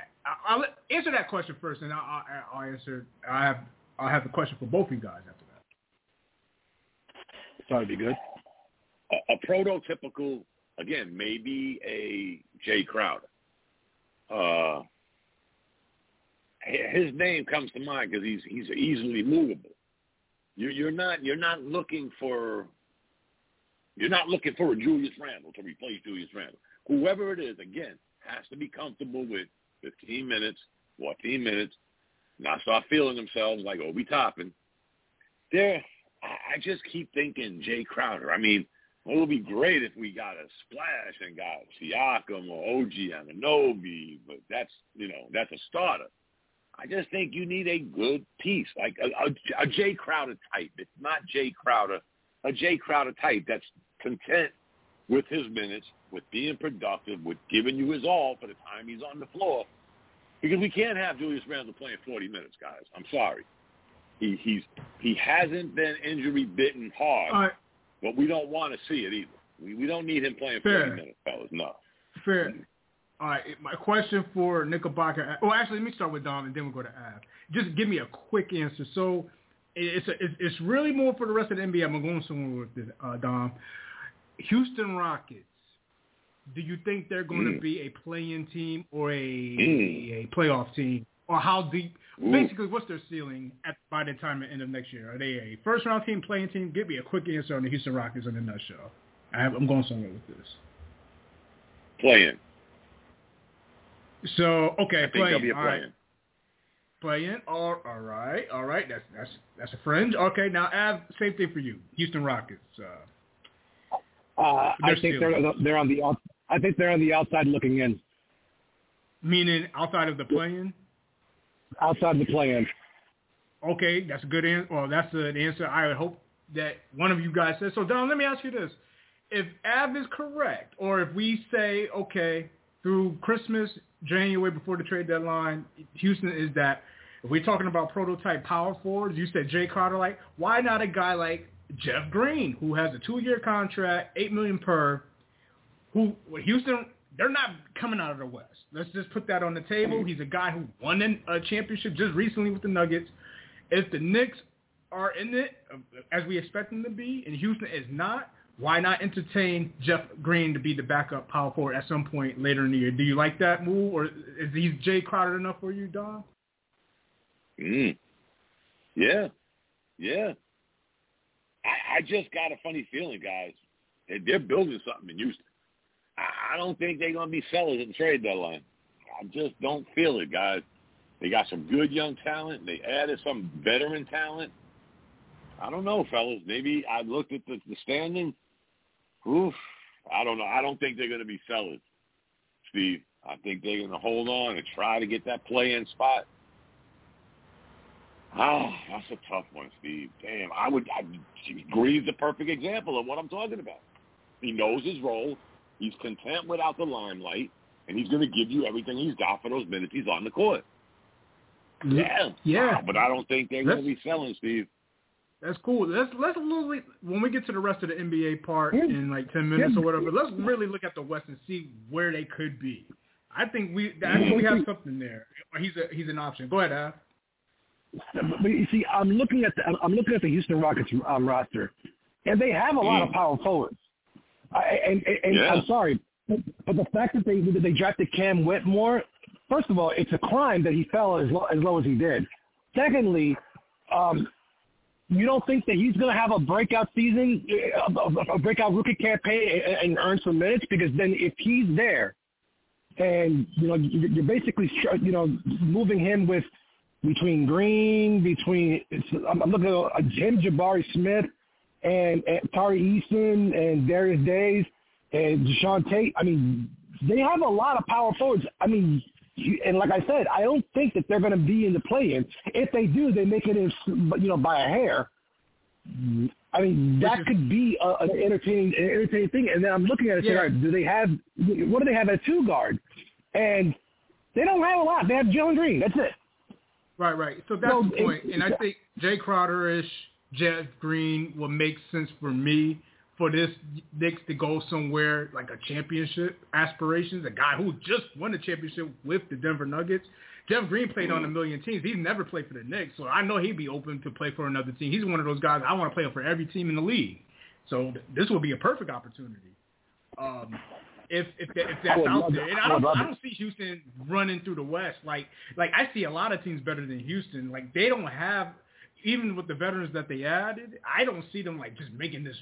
I'll answer that question first, and I'll, I'll, I'll answer. I have I'll have a question for both of you guys after That'd be good. A, a prototypical, again, maybe a Jae Crowder. Uh, his name comes to mind because he's he's easily movable. You're, you're not you're not looking for you're not looking for a Julius Randle to replace Julius Randle. Whoever it is, again, has to be comfortable with 15 minutes, 14 minutes, not start feeling themselves like Obi Toppin. There, I just keep thinking Jae Crowder. I mean, it would be great if we got a splash and got Siakam or OG Anunoby, but that's you know that's a starter. I just think you need a good piece, like a, a, a Jae Crowder type. It's not Jae Crowder, a Jae Crowder type that's content with his minutes, with being productive, with giving you his all for the time he's on the floor. Because we can't have Julius Randle playing 40 minutes, guys. I'm sorry. He he's he hasn't been injury bitten hard, right. but we don't want to see it either. We we don't need him playing Fair. 40 minutes, fellas. No. Fair. All right, my question for Knickerbocker. Well, actually, let me start with Dom, and then we'll go to Av. Just give me a quick answer. So, it's a, it's really more for the rest of the NBA. I'm going somewhere with this, uh, Dom. Houston Rockets. Do you think they're going mm. to be a play-in team or a, mm. a playoff team, or how deep? Ooh. Basically, what's their ceiling at by the time at the end of next year? Are they a first round team, playing team? Give me a quick answer on the Houston Rockets in a nutshell. I have, I'm going somewhere with this. Playing. So okay, I playing. Think all right. Playing. All, all right, all right. That's that's that's a fringe. Okay, now Av, same thing for you. Houston Rockets. Uh, uh, I think they're they're on the I think they're on the outside looking in. Meaning outside of the playing outside the plan. Okay, that's a good answer. Well, that's an answer I would hope that one of you guys says. So, Dom, let me ask you this. If Av is correct, or if we say, okay, through Christmas, January, before the trade deadline, Houston is that, if we're talking about prototype power forwards, you said Jay Carter, like, why not a guy like Jeff Green, who has a two-year contract, 8 million per, who Houston they're not coming out of the West. Let's just put that on the table. He's a guy who won a championship just recently with the Nuggets. If the Knicks are in it, as we expect them to be, and Houston is not, why not entertain Jeff Green to be the backup power forward at some point later in the year? Do you like that move, or is he Jae Crowder enough for you, Dom? Mm. Yeah, yeah. I, I just got a funny feeling, guys. They're building something in Houston. I don't think they're going to be sellers at the trade deadline. I just don't feel it, guys. They got some good young talent. They added some veteran talent. I don't know, fellas. Maybe I looked at the, the standings. Oof. I don't know. I don't think they're going to be sellers, Steve. I think they're going to hold on and try to get that play-in spot. Ah, that's a tough one, Steve. Damn, I would. I, Green's the perfect example of what I'm talking about. He knows his role. He's content without the limelight, and he's going to give you everything he's got for those minutes he's on the court. Yeah, yeah. Wow, but I don't think they're going to be selling, Steve. That's cool. Let's let's little, when we get to the rest of the NBA part yeah. in like ten minutes yeah. or whatever. Let's really look at the West and see where they could be. I think we I think we have something there. He's a he's an option. Go ahead, Al. But you see, I'm looking at the I'm looking at the Houston Rockets um, roster, and they have a lot of mm. power forwards. I, and, and yeah. I'm sorry, but but the fact that they that they drafted Cam Whitmore, first of all, it's a crime that he fell as low as, low as he did. Secondly, um, you don't think that he's going to have a breakout season, a, a breakout rookie campaign, and, and earn some minutes? Because then, if he's there, and you know you're basically you know moving him with between Green, between I'm, I'm looking at uh, Jim Jabari Smith and, and Tari Eason and Darius Days and Jae'Sean Tate. I mean, they have a lot of power forwards. I mean, and like I said, I don't think that they're going to be in the play-in. If they do, they make it, in, you know, by a hair. I mean, that could be a, an entertaining, an entertaining thing. And then I'm looking at it, yeah. saying, all right, do they have? What do they have at two guard? And they don't have a lot. They have Jalen Green. That's it. Right, right. So that's so, the point. And I think Jay Crowder-ish, Jeff Green would make sense for me for this Knicks to go somewhere like a championship aspirations. A guy who just won the championship with the Denver Nuggets. Jeff Green played on a million teams. He's never played for the Knicks, so I know he'd be open to play for another team. He's one of those guys I want to play for every team in the league. So this would be a perfect opportunity. Um, if if, that, if that's out there, and I don't I don't see Houston running through the West like like I see a lot of teams better than Houston. Like they don't have even with the veterans that they added, I don't see them like just making this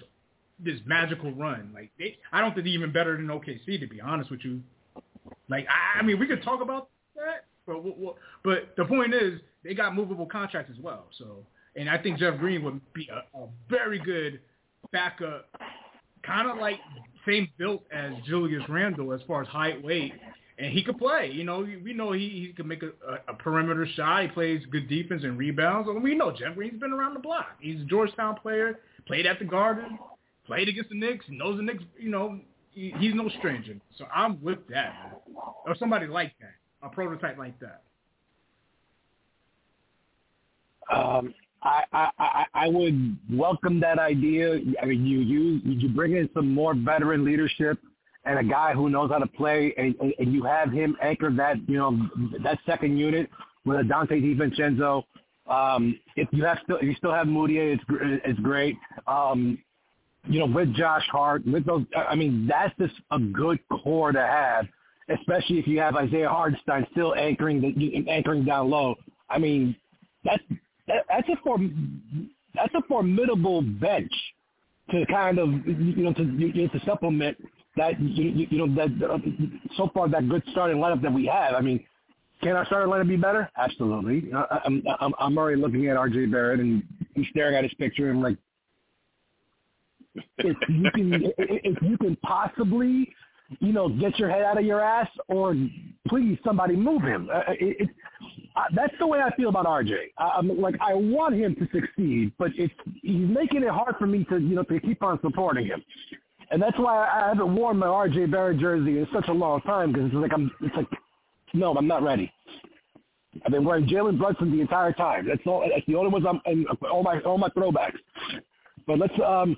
this magical run. Like they, I don't think they're even better than OKC to be honest with you. Like I, I mean, we could talk about that, but but the point is they got movable contracts as well. So and I think Jeff Green would be a, a very good backup, kind of like same built as Julius Randle as far as height, weight, and he could play. You know, we know he, he can make a, a, perimeter shot. He plays good defense and rebounds. And we know Jeff Green's been around the block. He's a Georgetown player, played at the Garden, played against the Knicks, knows the Knicks. You know, he, he's no stranger. So I'm with that, or somebody like that, a prototype like that. Um, I, I, I would welcome that idea. I mean, you use you bring in some more veteran leadership and a guy who knows how to play, and, and you have him anchor that you know that second unit with a Donte DiVincenzo. Um, if you have still if you still have Mudiay, it's it's great. Um, you know, with Josh Hart, with those, I mean, that's just a good core to have, especially if you have Isaiah Hartenstein still anchoring the anchoring down low. I mean, that's that, that's a form that's a formidable bench to kind of you know to you know, to supplement that you, you know that so far that good starting lineup that we have. I mean, can our starting lineup be better? Absolutely. I, I'm I'm I'm already looking at R.J. Barrett and he's staring at his picture and like if you can if you can possibly you know get your head out of your ass or please somebody move him. Uh, it, it, uh, that's the way I feel about RJ. I'm like I want him to succeed, but it's he's making it hard for me to you know to keep on supporting him, and that's why I haven't worn my RJ Barrett jersey in such a long time because it's like I'm it's like no I'm not ready. I've been wearing Jalen Brunson the entire time. That's all. That's the only ones I'm and all my all my throwbacks. But let's um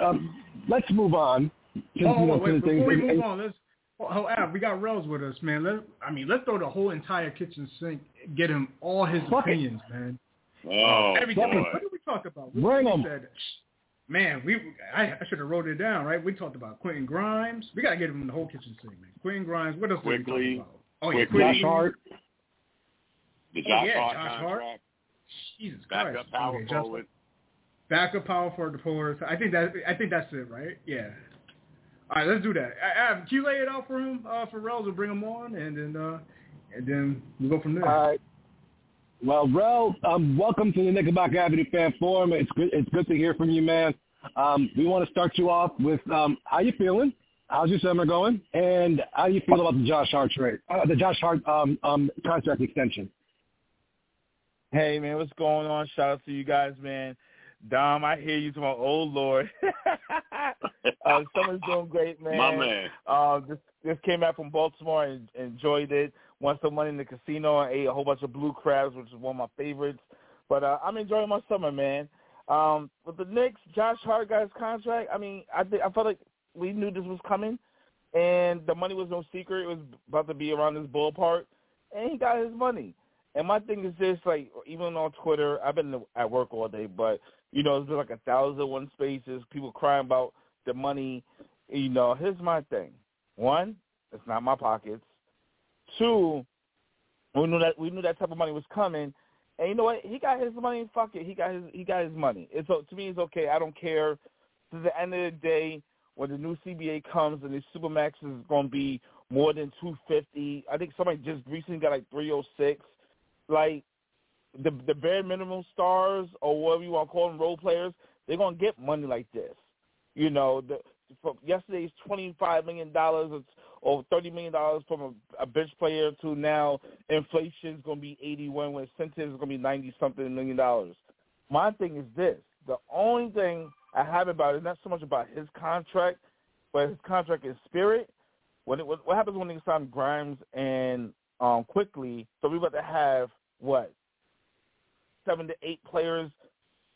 um let's move on. To, oh, you know, wait, before things. we move and, on, let's Oh, Av, we got Rels with us, man. Let I mean, let's throw the whole entire kitchen sink, get him all his opinions, it. man. Oh, everything. Boy. What did we talk about? We, Bring him. Said, man, we I, I should have wrote it down, right? We talked about Quentin Grimes. We gotta get him in the whole kitchen sink, man. Quentin Grimes. What else quickly, did we talk about? Oh yeah, Quickley. Josh Hart. The Josh oh, yeah, Hart Josh Hart. Jesus Christ. Backup Christ. power okay, forward. Backup power for the forward. I think that I think that's it, right? Yeah. All right, let's do that. Adam, can you lay it out for him, uh, for Rels? We'll bring him on, and then uh, and then we'll go from there. All right. Well, Rel, um, welcome to the Knickerbocker Avenue Fan Forum. It's good. It's good to hear from you, man. Um, we want to start you off with um, how you feeling? How's your summer going? And how do you feel about the Josh Hart trade, uh, the Josh Hart um, um, contract extension? Hey, man, what's going on? Shout out to you guys, man. Dom, I hear you to my old lord. uh, summer's doing great, man. My man. Uh, just just came back from Baltimore and enjoyed it. Won some money in the casino and ate a whole bunch of blue crabs, which is one of my favorites. But uh, I'm enjoying my summer, man. Um, with the Knicks, Josh Hart got his contract. I mean, I th- I felt like we knew this was coming, and the money was no secret. It was about to be around this ballpark, and he got his money. And my thing is this, like, even on Twitter, I've been at work all day, but you know, there's been like a thousand one spaces, people crying about the money. You know, here's my thing. One, it's not my pockets. Two, we knew that we knew that type of money was coming. And you know what? He got his money. Fuck it. He got his he got his money. It's to me it's okay. I don't care. To the end of the day, when the new CBA comes and the supermax is going to be more than two fifty, I think somebody just recently got like three oh six. Like the the bare minimum stars or whatever you want to call them, role players, they're gonna get money like this. You know, the from yesterday's twenty five million dollars or thirty million dollars from a, a bench player to now inflation is gonna be eighty one, when incentives is gonna be ninety something million dollars. My thing is this: the only thing I have about it, not so much about his contract, but his contract in spirit. When it, what happens when they sign Grimes and um, Quickley? So we're about to have what seven to eight players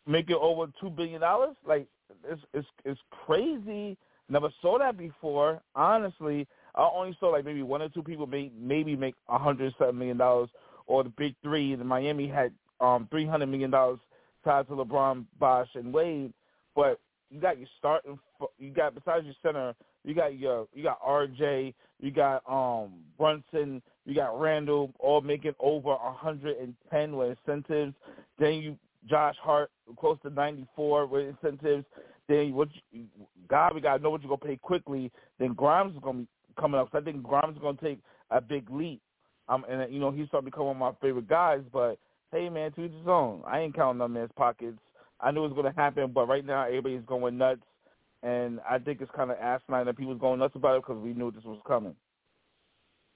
make it over two billion dollars. Like it's it's it's crazy. Never saw that before. Honestly, I only saw like maybe one or two people may, maybe make a hundred seven million dollars, or the big three. The Miami had um three hundred million dollars tied to LeBron, Bosh, and Wade. But you got your starting. You got besides your center, you got your you got RJ, you got um Brunson, you got Randle, all making over a hundred and ten with incentives. Then you Josh Hart close to ninety four with incentives. Then what? You, God, we gotta know what you're gonna pay Quickley. Then Grimes is gonna be coming up. So I think Grimes is gonna take a big leap. Um, and you know he's starting to become one of my favorite guys. But hey, man, to each his own. I ain't counting on man's pockets. I knew it was gonna happen, but right now everybody's going nuts, and I think it's kind of asinine that people's going nuts about it because we knew this was coming.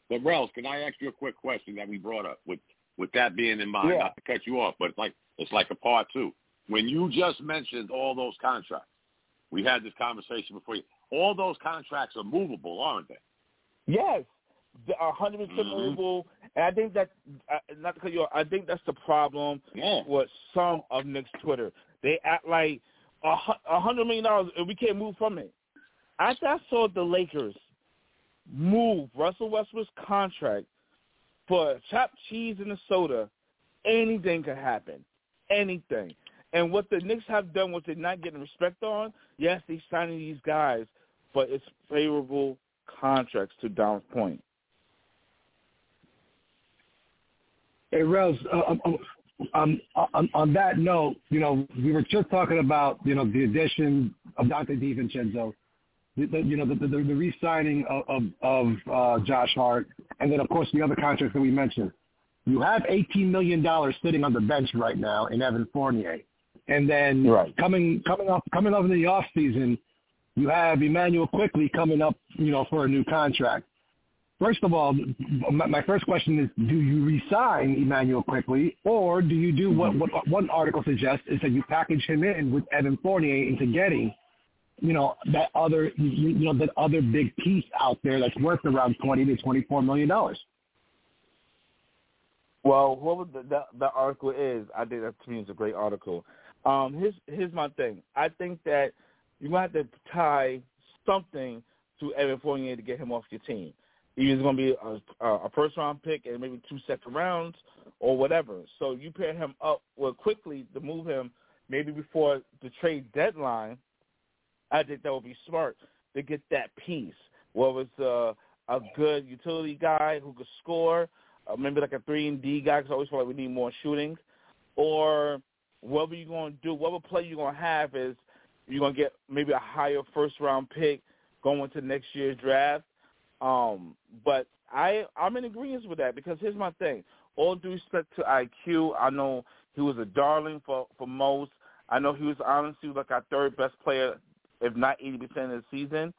But Rels, can I ask you a quick question that we brought up with with that being in mind? Yeah. Not to cut you off, but it's like it's like a part two. When you just mentioned all those contracts, we had this conversation before. You, all those contracts are movable, aren't they? Yes, a hundred percent Mhm. movable, and I think that uh, not cut you I think that's the problem Yeah. with some of Knicks Twitter. They act like a hundred million dollars and we can't move from it. After I saw the Lakers move Russell Westbrook's contract for chopped cheese and a soda, anything could happen. Anything. And what the Knicks have done, what they're not getting respect on, yes, they're signing these guys, but it's favorable contracts to Dom's point. Hey, Rels, uh, um, um, um, on, on that note, you know, we were just talking about, you know, the addition of Donte DiVincenzo, the, the, you know, the, the, the re-signing of, of, of uh, Josh Hart, and then, of course, the other contracts that we mentioned. You have $18 million sitting on the bench right now in Evan Fournier. And then Right. coming coming up coming up in the off season, you have Immanuel Quickley coming up, you know, for a new contract. First of all, my, first question is: Do you resign Immanuel Quickley, or do you do what, what one article suggests is that you package him in with Evan Fournier into getting, you know, that other you, know that other big piece out there that's worth around twenty to twenty four million dollars. Well, whoever the, the, the article is, I think that to me is a great article. Um, here's here's my thing. I think that you're gonna have to tie something to Evan Fournier to get him off your team. Either it's gonna be a, a first round pick and maybe two second rounds or whatever. So you pair him up well quickly to move him maybe before the trade deadline. I think that would be smart to get that piece. Whether it's uh, a good utility guy who could score, uh, maybe like a three and D guy, because I always feel like we need more shooting, or whatever you're going to do, whatever play you're going to have is you're to get maybe a higher first round pick going to next year's draft. Um, but I I'm in agreement with that because here's my thing. All due respect to IQ, I know he was a darling for for most. I know he was honestly like our third best player, if not eighty percent of the season.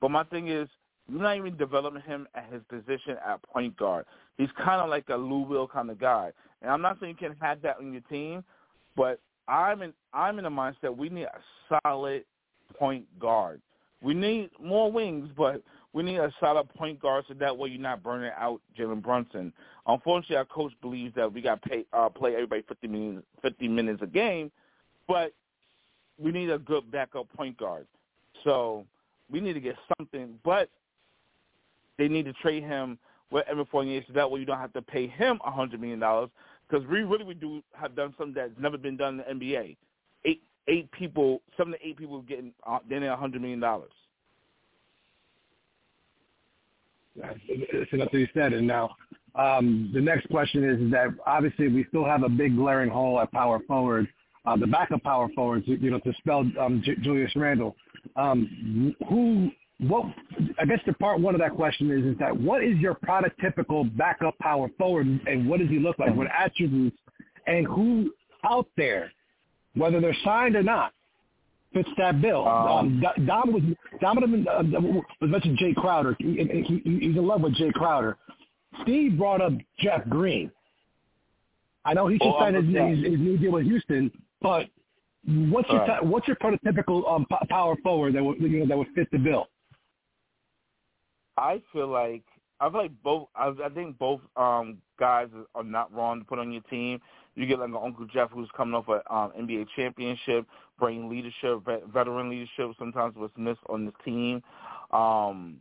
But my thing is, you're not even developing him at his position at point guard. He's kind of like a Lou Will kind of guy. And I'm not saying you can have that on your team, but I'm in I'm in the mindset we need a solid point guard. We need more wings, but we need a solid point guard so that way you're not burning out Jalen Brunson. Unfortunately, our coach believes that we got to pay uh, play everybody 50 minutes 50 minutes a game, but we need a good backup point guard. So we need to get something, but they need to trade him with Evan Fournier so that way you don't have to pay him a hundred million dollars because we really we do have done something that's never been done in the NBA. Eight eight people, seven to eight people getting uh, getting a hundred million dollars. That's what you said. And now um, the next question is that obviously we still have a big glaring hole at power forward. Uh, the backup power forwards, you know, to spell um, J- Julius Randle. Um, who, what? I guess the part one of that question is, is that what is your prototypical backup power forward, and what does he look like? What attributes and who out there, whether they're signed or not, fits that bill. Um, um, Dom was Dom uh, was mentioned Jae Crowder. He, he, he's in love with Jae Crowder. Steve brought up Jeff Green. I know he just oh, signed his, his, his, new deal with Houston, but what's your right. what's your prototypical um, power forward that would you know that would fit the bill? I feel like I feel like both. I, I think both um, guys are not wrong to put on your team. You get like an Uncle Jeff who's coming off an um, NBA championship, bringing leadership, veteran leadership. Sometimes was missed on the team. Um,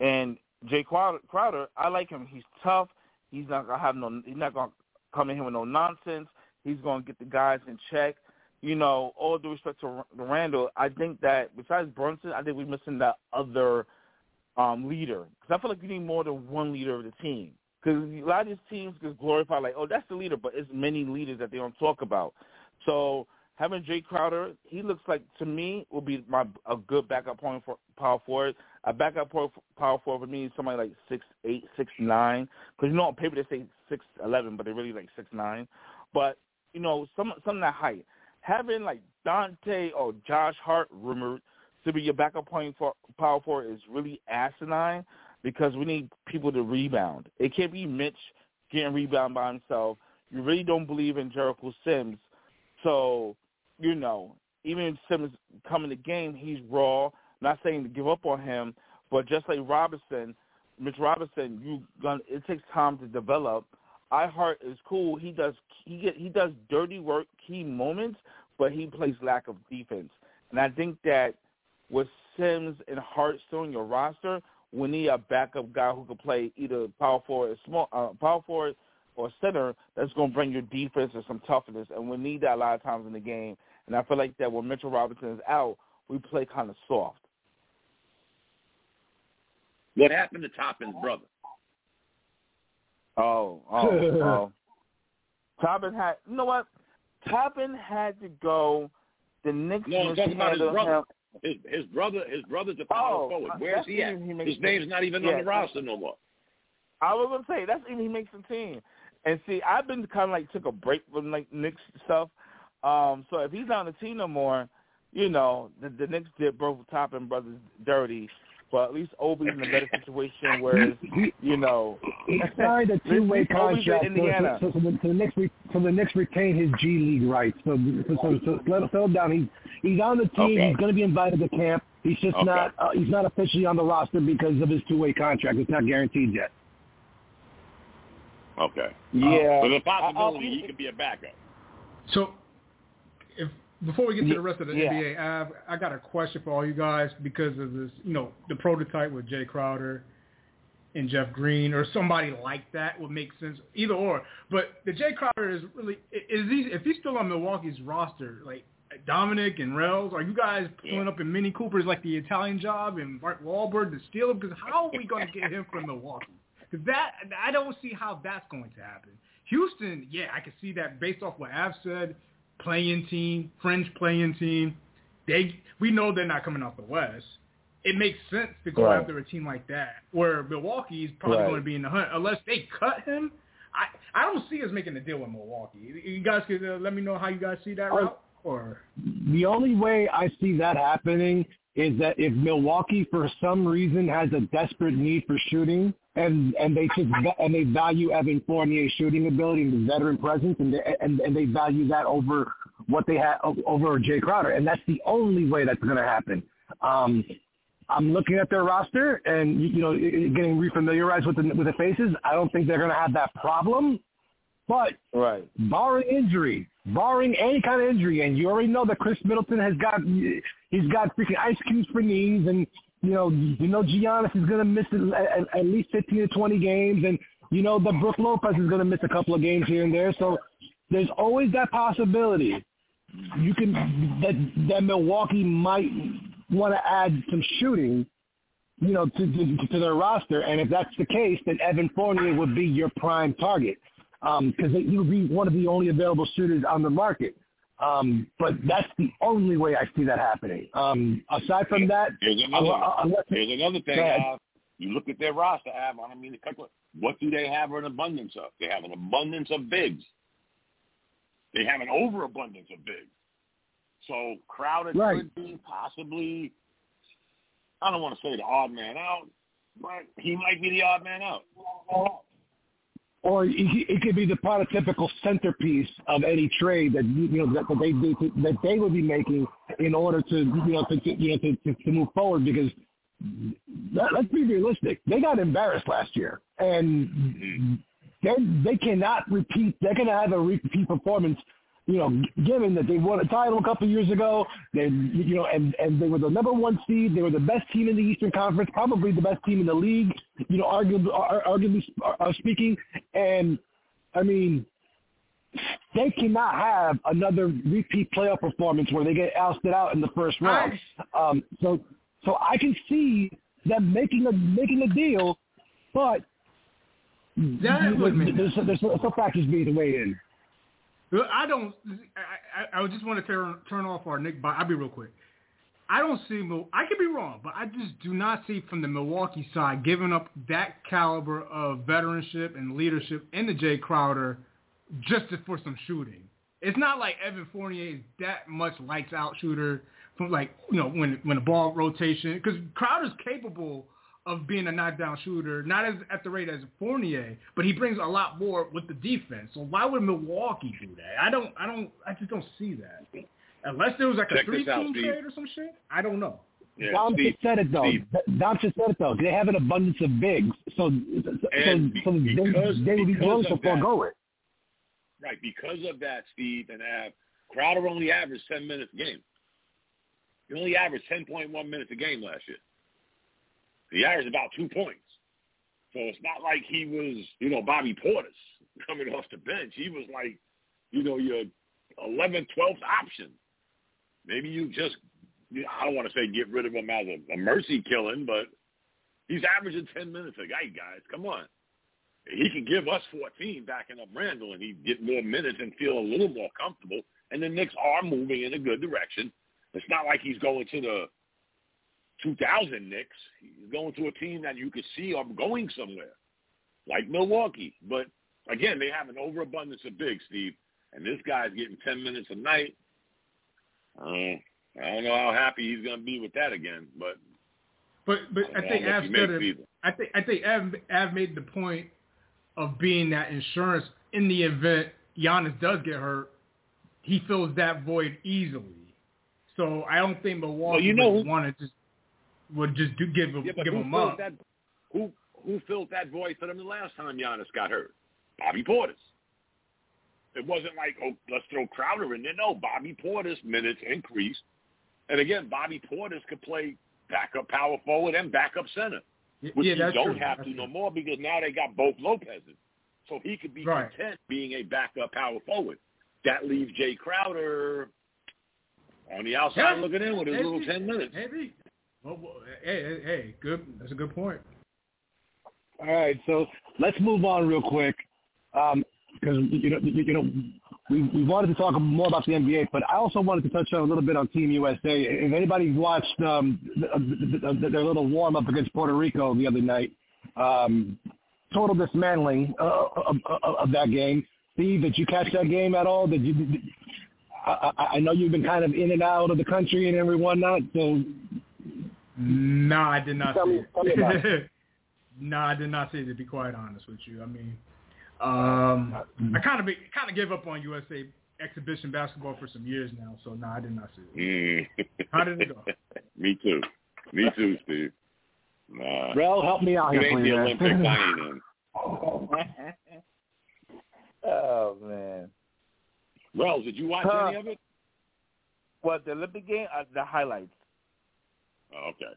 and Jae Crowder, Crowder, I like him. He's tough. He's not gonna have no. He's not gonna come in here with no nonsense. He's gonna get the guys in check. You know, all due respect to Randle, I think that besides Brunson, I think we're missing that other um, leader. Because I feel like you need more than one leader of the team. Because a lot of these teams just glorify like, oh, that's the leader, but it's many leaders that they don't talk about. So having Jae Crowder, he looks like to me will be my a good backup point for power forward. A backup power forward for me is somebody like six eight, six nine. Because you know on paper they say six eleven, but they're really like six nine. But you know some some that height. Having like Donte or Josh Hart rumored to be your backup point for power forward is really asinine because we need people to rebound. It can't be Mitch getting rebound by himself. You really don't believe in Jericho Sims, so you know even if Sims coming to game, he's raw. Not saying to give up on him, but just like Robinson, Mitch Robinson, you gonna it takes time to develop. iHeart is cool. He does he get he does dirty work, key moments, but he plays lack of defense. And I think that with Sims and Hart still on your roster, we need a backup guy who can play either power forward, or small uh, power forward, or center that's going to bring your defense and some toughness. And we need that a lot of times in the game. And I feel like that when Mitchell Robinson is out, we play kind of soft. What happened to Toppin's brother? Oh, oh, oh. Toppin had, you know what? Toppin had to go. The Knicks no, I'm talking about his brother. His his brother his brother's a power oh, forward. Where's he at? He his name's not even yeah, on the roster no more. I was gonna say that's even he makes the team. And see, I've been kind of like took a break from like Knicks stuff. Um, so if he's not on the team no more, you know, the, the Knicks did both and brothers dirty. But at least Obi's in a better situation, whereas you know he signed a two-way contract. Indiana. So, so, so, so, the Knicks, so the Knicks retain his G League rights. So, so, so, so let him settle down. He's he's on the team. Okay. He's going to be invited to camp. He's just okay. not uh, he's not officially on the roster because of his two-way contract. It's not guaranteed yet. Okay. Yeah. Uh, so the possibility uh, uh, he could be a backup. So, if before we get to the rest of the yeah. NBA, I've, I got a question for all you guys because of this, you know, the prototype with Jae Crowder and Jeff Green or somebody like that would make sense, either or. But the Jae Crowder is really is he if he's still on Milwaukee's roster, like Dominic and Rels, are you guys pulling yeah. up in Mini Coopers like the Italian Job and Mark Wahlberg to steal him? Because how are we going to get him from Milwaukee? Because that I don't see how that's going to happen. Houston, yeah, I can see that based off what Av said playing team, fringe playing team. They we know they're not coming off the West. It makes sense to go right. after a team like that, where Milwaukee is probably right. going to be in the hunt unless they cut him. I I don't see us making a deal with Milwaukee. You guys could uh, let me know how you guys see that route. Or the only way I see that happening is that if Milwaukee for some reason has a desperate need for shooting and and they just and they value Evan Fournier's shooting ability and his veteran presence and they, and and they value that over what they had over Jae Crowder and that's the only way that's going to happen. Um, I'm looking at their roster and you know getting refamiliarized with the with the faces. I don't think they're going to have that problem. But right. barring injury, barring any kind of injury, and you already know that Khris Middleton has got he's got freaking ice cubes for knees, and you know you know Giannis is going to miss at, at least 15 to 20 games, and you know that Brook Lopez is going to miss a couple of games here and there. So there's always that possibility. You can that that Milwaukee might want to add some shooting, you know, to, to to their roster, and if that's the case, then Evan Fournier would be your prime target because um, he would be one of the only available shooters on the market. Um, but that's the only way I see that happening. Um, aside from that, here's another, uh, here's another thing. Uh, you look at their roster, Av, I don't mean to cut. What do they have an abundance of? They have an abundance of bigs. they have an overabundance of bigs. So Crowder Right. could be possibly, I don't want to say the odd man out, but he might be the odd man out. Or it could be the prototypical centerpiece of any trade that you know that, they that they would be making in order to you know to, you know to, to, to move forward because let, let's be realistic. They got embarrassed last year and they they cannot repeat they're going to have a repeat performance you know, given that they won a title a couple of years ago, they, you know, and and they were the number one seed, they were the best team in the Eastern Conference, probably the best team in the league, you know, arguably, arguably speaking, and I mean, they cannot have another repeat playoff performance where they get ousted out in the first round. Um, so, so I can see them making a making a deal, but That- there's, there's, there's some factors being weighed in. I don't. I, I, I just want to turn turn off our Nick. I'll be real quick. I don't see. I could be wrong, but I just do not see from the Milwaukee side giving up that caliber of veteranship and leadership in the Jae Crowder just for some shooting. It's not like Evan Fournier is that much lights out shooter from like you know when when the ball rotation because Crowder's capable of being a knockdown shooter, not as at the rate as Fournier, but he brings a lot more with the defense. So why would Milwaukee do that? I don't, I don't, I just don't see that. Unless there was like Check a three-team Steve. trade or some shit. I don't know. Yeah, Dom Steve, just said it though. Steve. Dom just said it though. They have an abundance of bigs, so so, And so they, because- they would be willing to forego it. Right, because of that, Steve and Av, Crowder only averaged 10 minutes a game. He only averaged 10.1 minutes a game last year. He averaged about two points. So it's not like he was, you know, Bobby Portis coming off the bench. He was like, you know, your 11th, 12th option. Maybe you just, I don't want to say get rid of him as a, a mercy killing, but he's averaging 10 minutes a guy, guys. Come on he can give us 14 backing up Randle, and he'd get more minutes and feel a little more comfortable. And the Knicks are moving in a good direction. It's not like he's going to the 2000 Knicks. He's going to a team that you could see are going somewhere, like Milwaukee. But again, they have an overabundance of bigs, Steve, and this guy's getting 10 minutes a night. Uh, I don't know how happy he's going to be with that again, but But but I don't think Av said it. I think I think Av, Av made the point of being that insurance in the event Giannis does get hurt, he fills that void easily. So I don't think Milwaukee you know would want to just would just do, give him Yeah, give him up. that? Who who filled that void for them the last time Giannis got hurt? Bobby Portis. It wasn't like oh let's throw Crowder in there. No, Bobby Portis minutes increased, and again Bobby Portis could play backup power forward and backup center, which yeah, he don't true. have That's to true. no more because now they got both Lopez's, so he could be Right. content being a backup power forward. That leaves Jae Crowder on the outside Yeah. looking in with his little ten minutes. Maybe. Well, well, hey, hey, good. That's a good point. All right, so let's move on real quick because you know you, you know we we wanted to talk more about the NBA, but I also wanted to touch on a little bit on Team USA. If anybody watched um, th- their little warm up against Puerto Rico the other night, um, total dismantling uh, of, of, of that game. Steve, did you catch that game at all? Did you? Did, I, I know you've been kind of in and out of the country and every not. so No, I did not Tell see me- tell me about it. no, I did not see it. To be quite honest with you, I mean, um, I kind of kind of gave up on USA exhibition basketball for some years now. So no, I did not see it. Mm. How did it go? Me too. Me too, Steve. Nah. Rel, help me out It here, ain't please. the man. Olympics. I ain't in. oh man. Rels, did you watch Huh. any of it? What the Olympic game? Uh, the highlights. Oh, okay.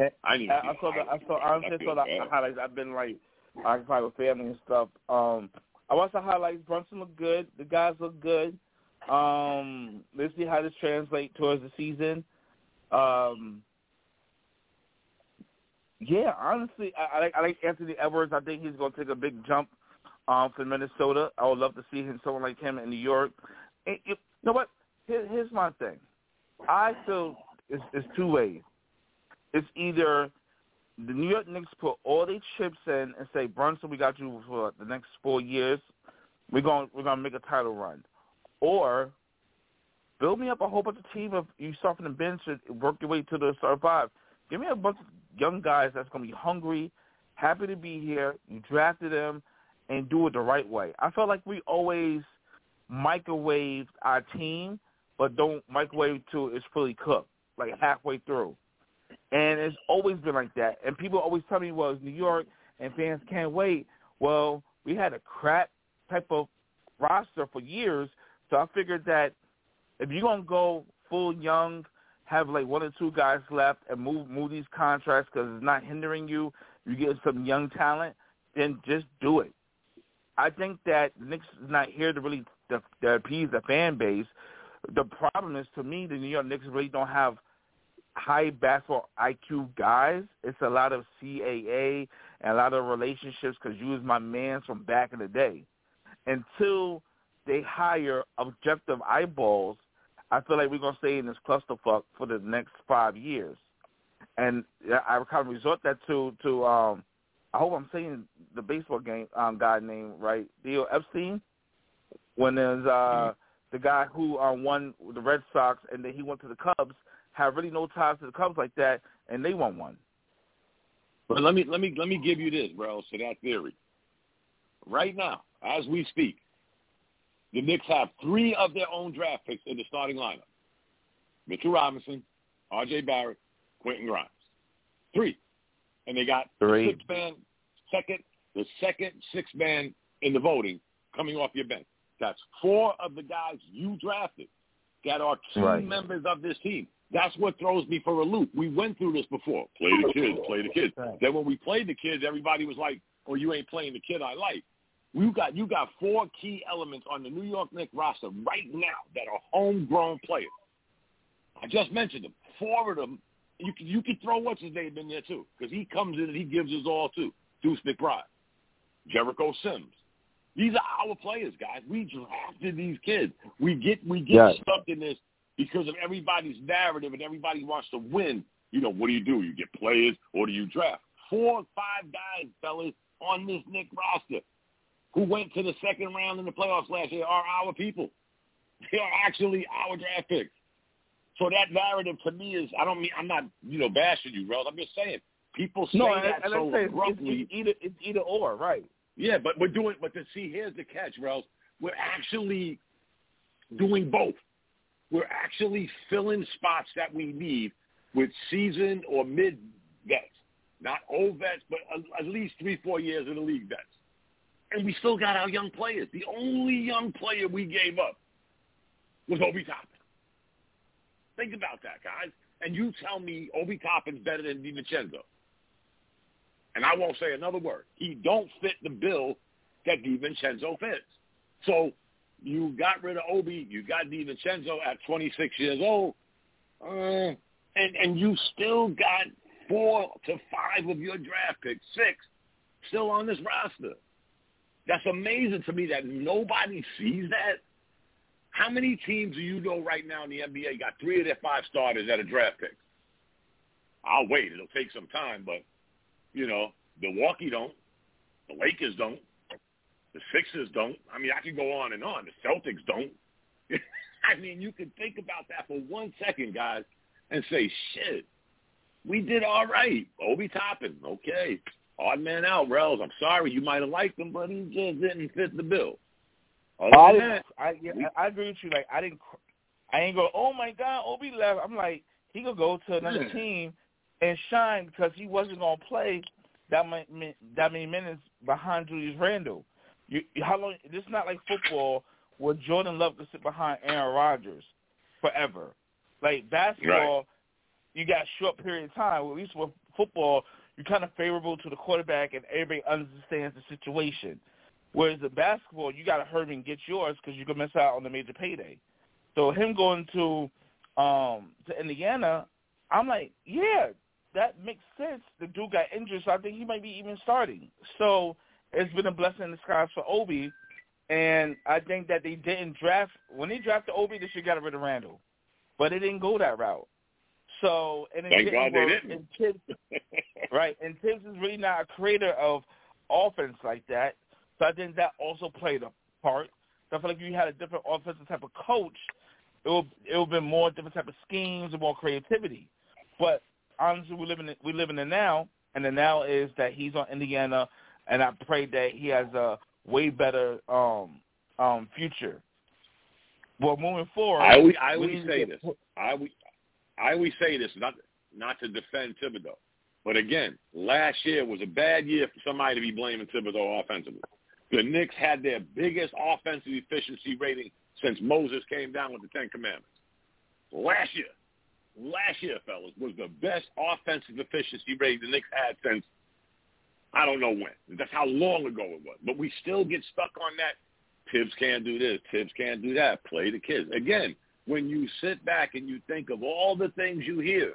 Eh, I didn't. I, see I saw the. I saw. I honestly feel saw the bad. highlights. I've been like occupied with family and stuff. Um, I watched the highlights. Brunson looked good. The guys look good. Um, let's see how this translates towards the season. Um, yeah, honestly, I, I like I like Anthony Edwards. I think he's going to take a big jump um, for Minnesota. I would love to see him, someone like him in New York. And, you know what? Here, here's my thing. I feel it's, it's two ways. It's either the New York Knicks put all their chips in and say, Brunson, we got you for the next four years. We're going we're gonna make a title run. or build me up a whole bunch of team of you start from the bench and work your way to the start five. Give me a bunch of young guys that's going to be hungry, happy to be here. You drafted them, and do it the right way. I felt like we always microwave our team, but don't microwave till it's fully cooked, like halfway through. And it's always been like that. And people always tell me, well, it's New York and fans can't wait. Well, we had a crap type of roster for years, so I figured that if you're gonna go full young, have like one or two guys left, and move move these contracts because it's not hindering you, you get some young talent, then just do it. I think that Knicks is not here to really to, to appease the fan base. The problem is, to me, the New York Knicks really don't have high basketball IQ guys. It's a lot of CAA and a lot of relationships because you was my man from back in the day. Until they hire objective eyeballs, I feel like we're gonna stay in this clusterfuck for the next five years. And I kind of resort that to to um I hope I'm saying the baseball game um guy name right, Theo Epstein. When there's uh the guy who um won the Red Sox and then he went to the Cubs, have really no ties to the Cubs like that, and they won one. But let me let me let me give you this, bro, to that theory. Right now, as we speak, the Knicks have three of their own draft picks in the starting lineup. Mitchell Robinson, R.J. Barrett, Quentin Grimes. Three. And they got three. six man second, the second six man in the voting coming off your bench. That's four of the guys you drafted that are key right. members of this team. That's what throws me for a loop. We went through this before. Play the kids, oh, play the kids. Then when we played the kids, everybody was like, "Oh, you ain't playing the kid I like." You got you got four key elements on the New York Knicks roster right now that are homegrown players. I just mentioned them. Four of them. You can you can throw what's his name in there too because he comes in and he gives us all too. Deuce McBride, Jericho Sims. These are our players, guys. We drafted these kids. We get we get Yes. stuck in this because of everybody's narrative and everybody wants to win. You know, what do you do? You get players or do you draft? Four or five guys, fellas, on this Knick roster who went to the second round in the playoffs last year are our people. They are actually our draft picks. So that narrative to me is I don't mean I'm not, you know, bashing you, Rel. I'm just saying people say No, that and so I say it's, either it's either or, right? Yeah, but we're doing. But to see, here's the catch, Rels. We're actually doing both. We're actually filling spots that we need with seasoned or mid vets, not old vets, but at- least three, four years in the league vets. And we still got our young players. The only young player we gave up was Obi Toppin. Think about that, guys. And you tell me Obi Toppin's better than DiVincenzo. And I won't say another word. He don't fit the bill that DiVincenzo fits. So you got rid of Obi, you got DiVincenzo at 26 years old, uh, and and you still got four to five of your draft picks, six, still on this roster. That's amazing to me that nobody sees that. How many teams do you know right now in the NBA got three of their five starters at a draft pick? I'll wait. It'll take some time, but you know, Milwaukee don't. The Lakers don't. The Sixers don't. I mean, I can go on and on. The Celtics don't. I mean, you could think about that for one second, guys, and say, shit, we did all right. Obi Toppin, okay. Odd man out, Rels. I'm sorry. You might have liked him, but he just didn't fit the bill. Other I that, I yeah, I agree with you. Like I didn't. cr- I ain't go. Oh my God, Obi left. I'm like he could go to another Yeah. team and shine because he wasn't gonna play that many that many minutes behind Julius Randle. You how long? This is not like football where Jordan Love could sit behind Aaron Rodgers forever. Like basketball, you got a short period of time. At least with football, you're kind of favorable to the quarterback and everybody understands the situation. Whereas the basketball, you got to hurry and get yours because you can miss out on the major payday. So him going to um to Indiana, I'm like, yeah, that makes sense. The dude got injured, so I think he might be even starting. So it's been a blessing in disguise for Obi, and I think that they didn't draft when they drafted Obi, they should got rid of Randle, but it didn't go that route. So and it Thank didn't God they work. didn't. And Thibs, right, and Thibs is really not a creator of offense like that. So I think that also played a part. So I feel like if you had a different offensive type of coach, it would it would been more different type of schemes and more creativity. But honestly, we live in we live in the now, and the now is that he's on Indiana, and I pray that he has a way better um um future. Well, moving forward, I always, I always say this. I always, I always say this, not not to defend Thibodeau, but again, last year was a bad year for somebody to be blaming Thibodeau offensively. The Knicks had their biggest offensive efficiency rating since Moses came down with the Ten Commandments. Last year, last year, fellas, was the best offensive efficiency rating the Knicks had since I don't know when. That's how long ago it was. But we still get stuck on that. Thibs can't do this. Thibs can't do that. Play the kids. Again, when you sit back and you think of all the things you hear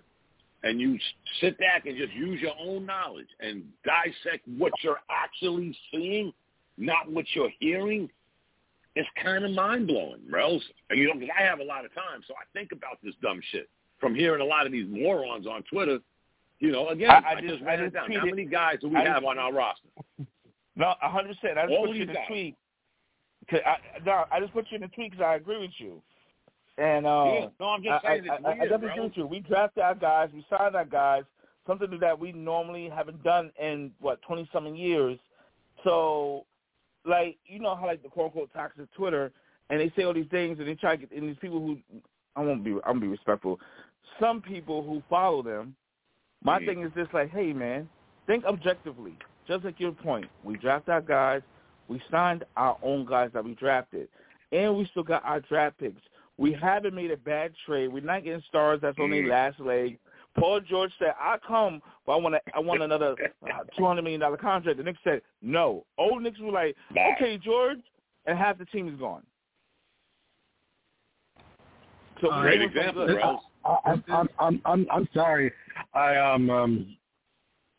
and you sit back and just use your own knowledge and dissect what you're actually seeing, not what you're hearing, it's kind of mind-blowing, bro. You know, because I have a lot of time, so I think about this dumb shit from hearing a lot of these morons on Twitter. You know, again, I- I, I just, ran I it just down. How many guys do we I have on our roster? No, a hundred percent. I just All put you in the tweet. 'Cause I, no, I just put you in the tweet because I agree with you. And uh, Yeah. No, I'm just saying I, it's I, I definitely agree with you. We drafted our guys, we signed our guys, something that we normally haven't done in what twenty something years. So, like you know how like the quote unquote toxic Twitter, and they say all these things, and they try to get and these people who I won't be I'm gonna be respectful. Some people who follow them, my Mhm. thing is just like, hey man, think objectively. Just like your point, we draft our guys, we signed our own guys that we drafted, and we still got our draft picks. We haven't made a bad trade. We're not getting stars that's on their Mhm. last leg. Paul George said, "I come, but I want to, I want another uh, two hundred million dollar contract." The Knicks said, "No." Old Knicks were like, Nah. "Okay, George," and half the team is gone. So Uh, Great example, good. bro. I'm, I'm, I'm, I'm, I'm sorry. I um, um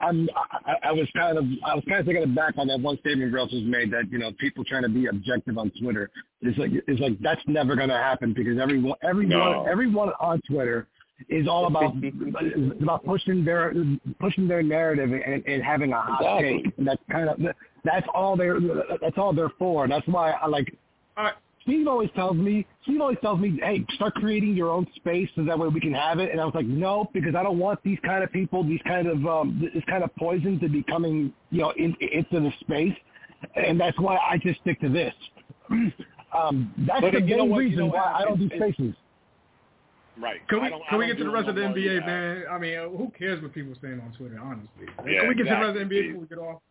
I'm, I, I was kind of, I was kind of taken aback on that one statement Ralph just made that you know people trying to be objective on Twitter. It's like, it's like that's never going to happen because everyone, everyone, No. everyone on Twitter is all about is about pushing their pushing their narrative and, and having a hot Exactly. take. That's kind of that's all they're that's all they're for. That's why I like All right. Steve always tells me, Steve always tells me, hey, start creating your own space so that way we can have it. And I was like, no, because I don't want these kind of people, these kind of um, this kind of poison to be coming, you know, in, into the space. And that's why I just stick to this. um, that's But the you know main what- you know why? I don't do It's- it's- spaces. Right. Can we can we get to the rest of the NBA, either. man? I mean, uh, who cares what people saying on Twitter? Honestly, Yeah, can we get to the rest of the. NBA before we get off?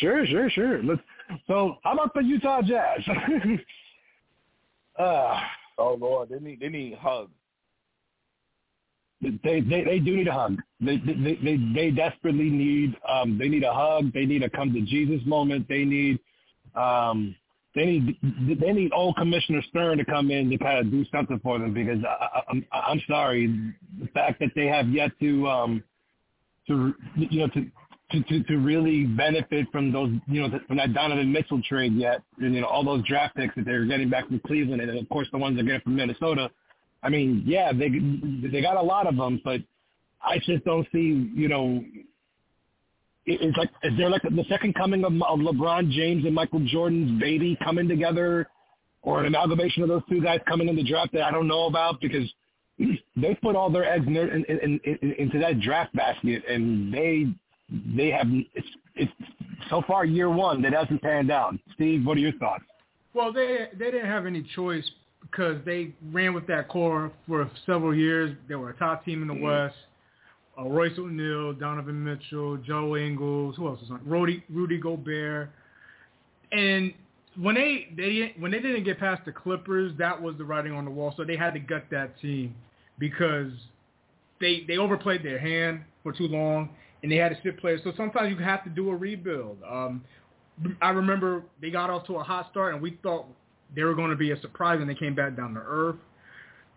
Sure, sure, sure. Let's, so how about the Utah Jazz? uh, Oh Lord, they need they need hugs. they they they do need a hug. They they they they desperately need um they need a hug. They need a come to Jesus moment. They need um they need they need old Commissioner Stern to come in to kind of do something for them because I, I, I'm I'm sorry the fact that they have yet to um to you know to. To, to, to really benefit from those, you know, from that Donovan Mitchell trade yet, and you know all those draft picks that they're getting back from Cleveland, and of course the ones they're getting from Minnesota. I mean, yeah, they they got a lot of them, but I just don't see, you know, it- it's like is there like the second coming of, of LeBron James and Michael Jordan's baby coming together, or an amalgamation of those two guys coming in the draft that I don't know about because they put all their eggs in, in, in, in, into that draft basket, and they they have it's it's so far year one that hasn't panned out. Steve, what are your thoughts? Well, they they didn't have any choice because they ran with that core for several years. They were a top team in the West. Uh, Royce O'Neal, Donovan Mitchell, Joe Ingles, who else was on? Rudy Rudy Gobert. And when they they when they didn't get past the Clippers, that was the writing on the wall. So they had to gut that team because they they overplayed their hand for too long, and they had to sit players. So sometimes you have to do a rebuild. Um, I remember they got off to a hot start, and we thought they were going to be a surprise, and they came back down to earth.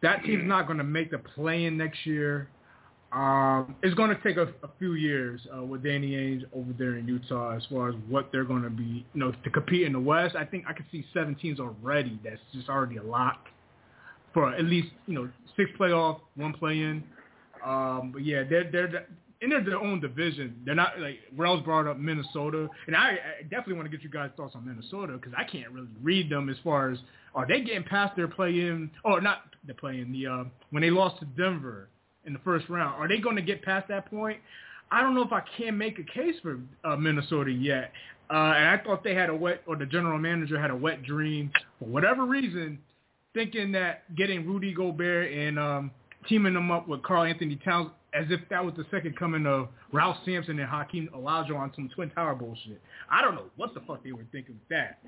That team's not going to make the play-in next year. Um, it's going to take a, a few years uh, with Danny Ainge over there in Utah as far as what they're going to be, you know, to compete in the West. I think I can see seven teams already. That's just already a lock for at least, you know, six playoff, one play-in. Um, but yeah, they're they're in their own division. They're not like Wells brought up Minnesota, and I, I definitely want to get you guys' thoughts on Minnesota because I can't really read them as far as are they getting past their play in or not the play in the uh, when they lost to Denver in the first round. Are they going to get past that point? I don't know if I can make a case for uh, Minnesota yet. Uh, and I thought they had a wet, or the general manager had a wet dream for whatever reason, thinking that getting Rudy Gobert and um, teaming them up with Karl-Anthony Towns as if that was the second coming of Ralph Sampson and Hakeem Olajuwon on some Twin Tower bullshit. I don't know what the fuck they were thinking with that.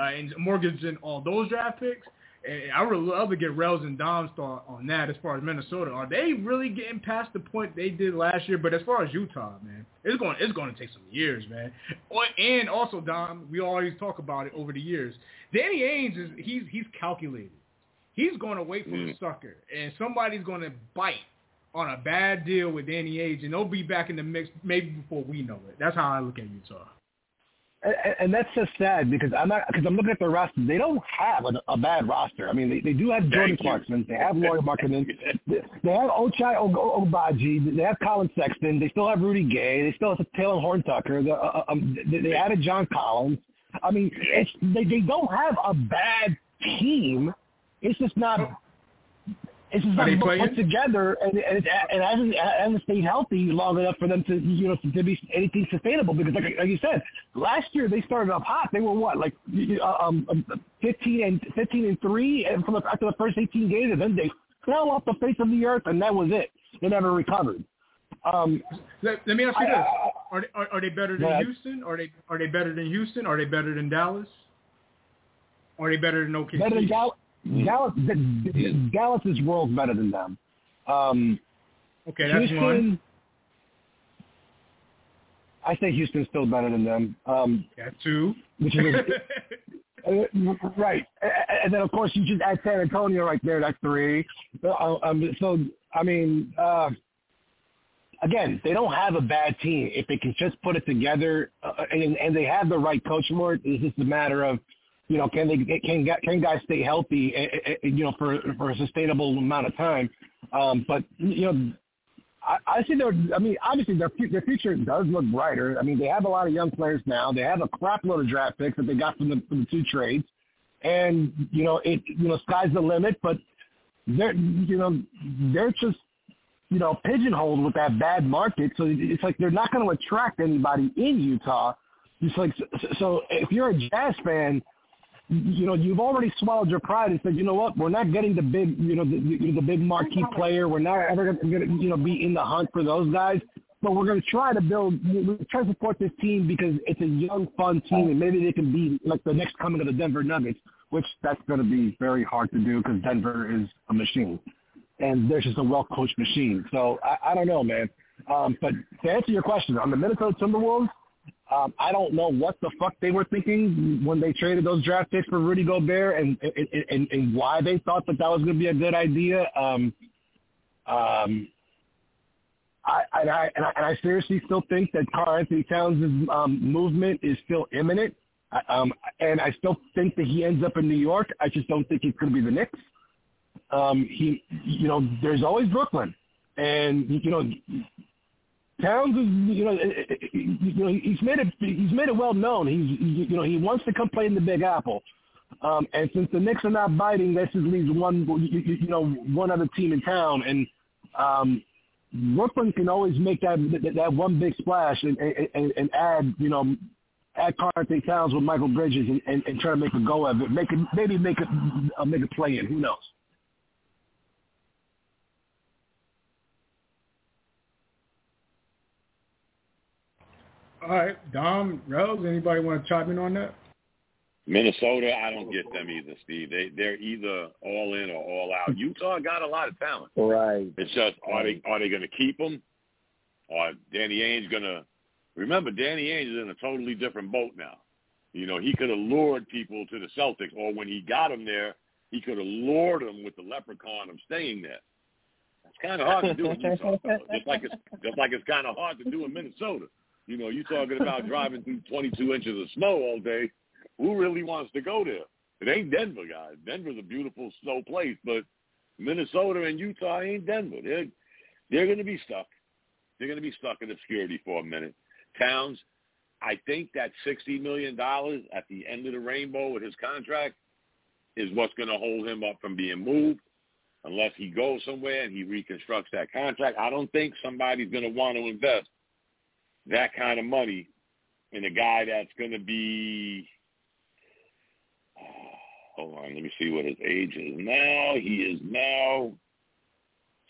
Uh, and mortgaging all those draft picks. And I would love to get Rels and Dom's thought on that as far as Minnesota. Are they really getting past the point they did last year? But as far as Utah, man, it's going it's going to take some years, man. And also, Dom, we always talk about it over the years. Danny Ainge is he's he's calculated. He's going to wait for mm. the sucker, and somebody's going to bite on a bad deal with Danny Ainge, and they'll be back in the mix maybe before we know it. That's how I look at Utah. And, and that's just sad because I'm not because I'm looking at the roster. They don't have a, a bad roster. I mean, they, they do have Jordan Clarkson. They have Lauri Markkanen. They have Ochai Agbaji. They have Collin Sexton. They still have Rudy Gay. They still have Talen Horton-Tucker. Uh, uh, um, they, they added John Collins. I mean, it's, they they don't have a bad team. It's just not it's just not put together, and and, it, and hasn't hasn't stayed healthy long enough for them to you know to be anything sustainable. Because like like you said, last year they started up hot. They were what like uh, um, um fifteen and fifteen and three, and from the, after the first eighteen games, and then they fell off the face of the earth, and that was it. They never recovered. Um, let, let me ask you this: are they, are, are they better than yeah. Houston? Are they are they better than Houston? Are they better than Dallas? Are they better than OKC? Better than Dallas. Dallas, Dallas is world better than them. Um, okay, that's Houston, one. I think Houston's still better than them. Um, that two. Which is uh, right, and then of course you just add San Antonio right there. That's three. Uh, um, so I mean, uh, again, they don't have a bad team if they can just put it together, uh, and, and they have the right coach More. It's just a matter of you know, can they can can guys stay healthy, eh, eh, eh, you know, for for a sustainable amount of time? Um, but you know, I, I see their. I mean, obviously their their future does look brighter. I mean, they have a lot of young players now. They have a crap load of draft picks that they got from the from the two trades, and you know, it you know, sky's the limit. But they're you know, they're just you know pigeonholed with that bad market. So it's like they're not going to attract anybody in Utah. It's like so if you're a Jazz fan you know, you've already swallowed your pride and said, you know what, we're not getting the big, you know, the, the big marquee player. We're not ever going to, you know, be in the hunt for those guys. But we're going to try to build, we're try to support this team because it's a young, fun team, and maybe they can be like the next coming of the Denver Nuggets, which that's going to be very hard to do because Denver is a machine, and they're just a well-coached machine. So I, I don't know, man. Um, but to answer your question, on the Minnesota Timberwolves, um, I don't know what the fuck they were thinking when they traded those draft picks for Rudy Gobert and and, and, and why they thought that that was going to be a good idea. Um, um, I, and I, and I and I seriously still think that Karl-Anthony Towns' um, movement is still imminent. Um, and I still think that he ends up in New York. I just don't think he's going to be the Knicks. Um, he, you know, there's always Brooklyn, and you know, Towns is, you know, you know, he's made it. He's made it well known. He's, you know, he wants to come play in the Big Apple. Um, and since the Knicks are not biting, that just leaves one, you, you know, one other team in town. And um, Brooklyn can always make that that one big splash and, and, and add, you know, add Karl-Anthony Towns with Mikal Bridges and, and, and try to make a go of it. Make it maybe make it uh, make a play in. Who knows? All right, Dom, Rose, anybody want to chime in on that? Minnesota, I don't get them either, Steve. They they're either all in or all out. Utah got a lot of talent. Right. It's just are they are they going to keep them? Or Danny Ainge going to remember? Danny Ainge is in a totally different boat now. You know, he could have lured people to the Celtics, or when he got them there, he could have lured them with the leprechaun of staying there. It's kind of hard to do in Utah, just like it's just like it's kind of hard to do in Minnesota. You know, you're talking about driving through 22 inches of snow all day. Who really wants to go there? It ain't Denver, guys. Denver's a beautiful snow place, but Minnesota and Utah ain't Denver. They're they're going to be stuck. They're going to be stuck in obscurity for a minute. Towns, I think that $60 million at the end of the rainbow with his contract is what's going to hold him up from being moved unless he goes somewhere and he reconstructs that contract. I don't think somebody's going to want to invest that kind of money in a guy that's going to be uh, hold on, let me see what his age is now. He is now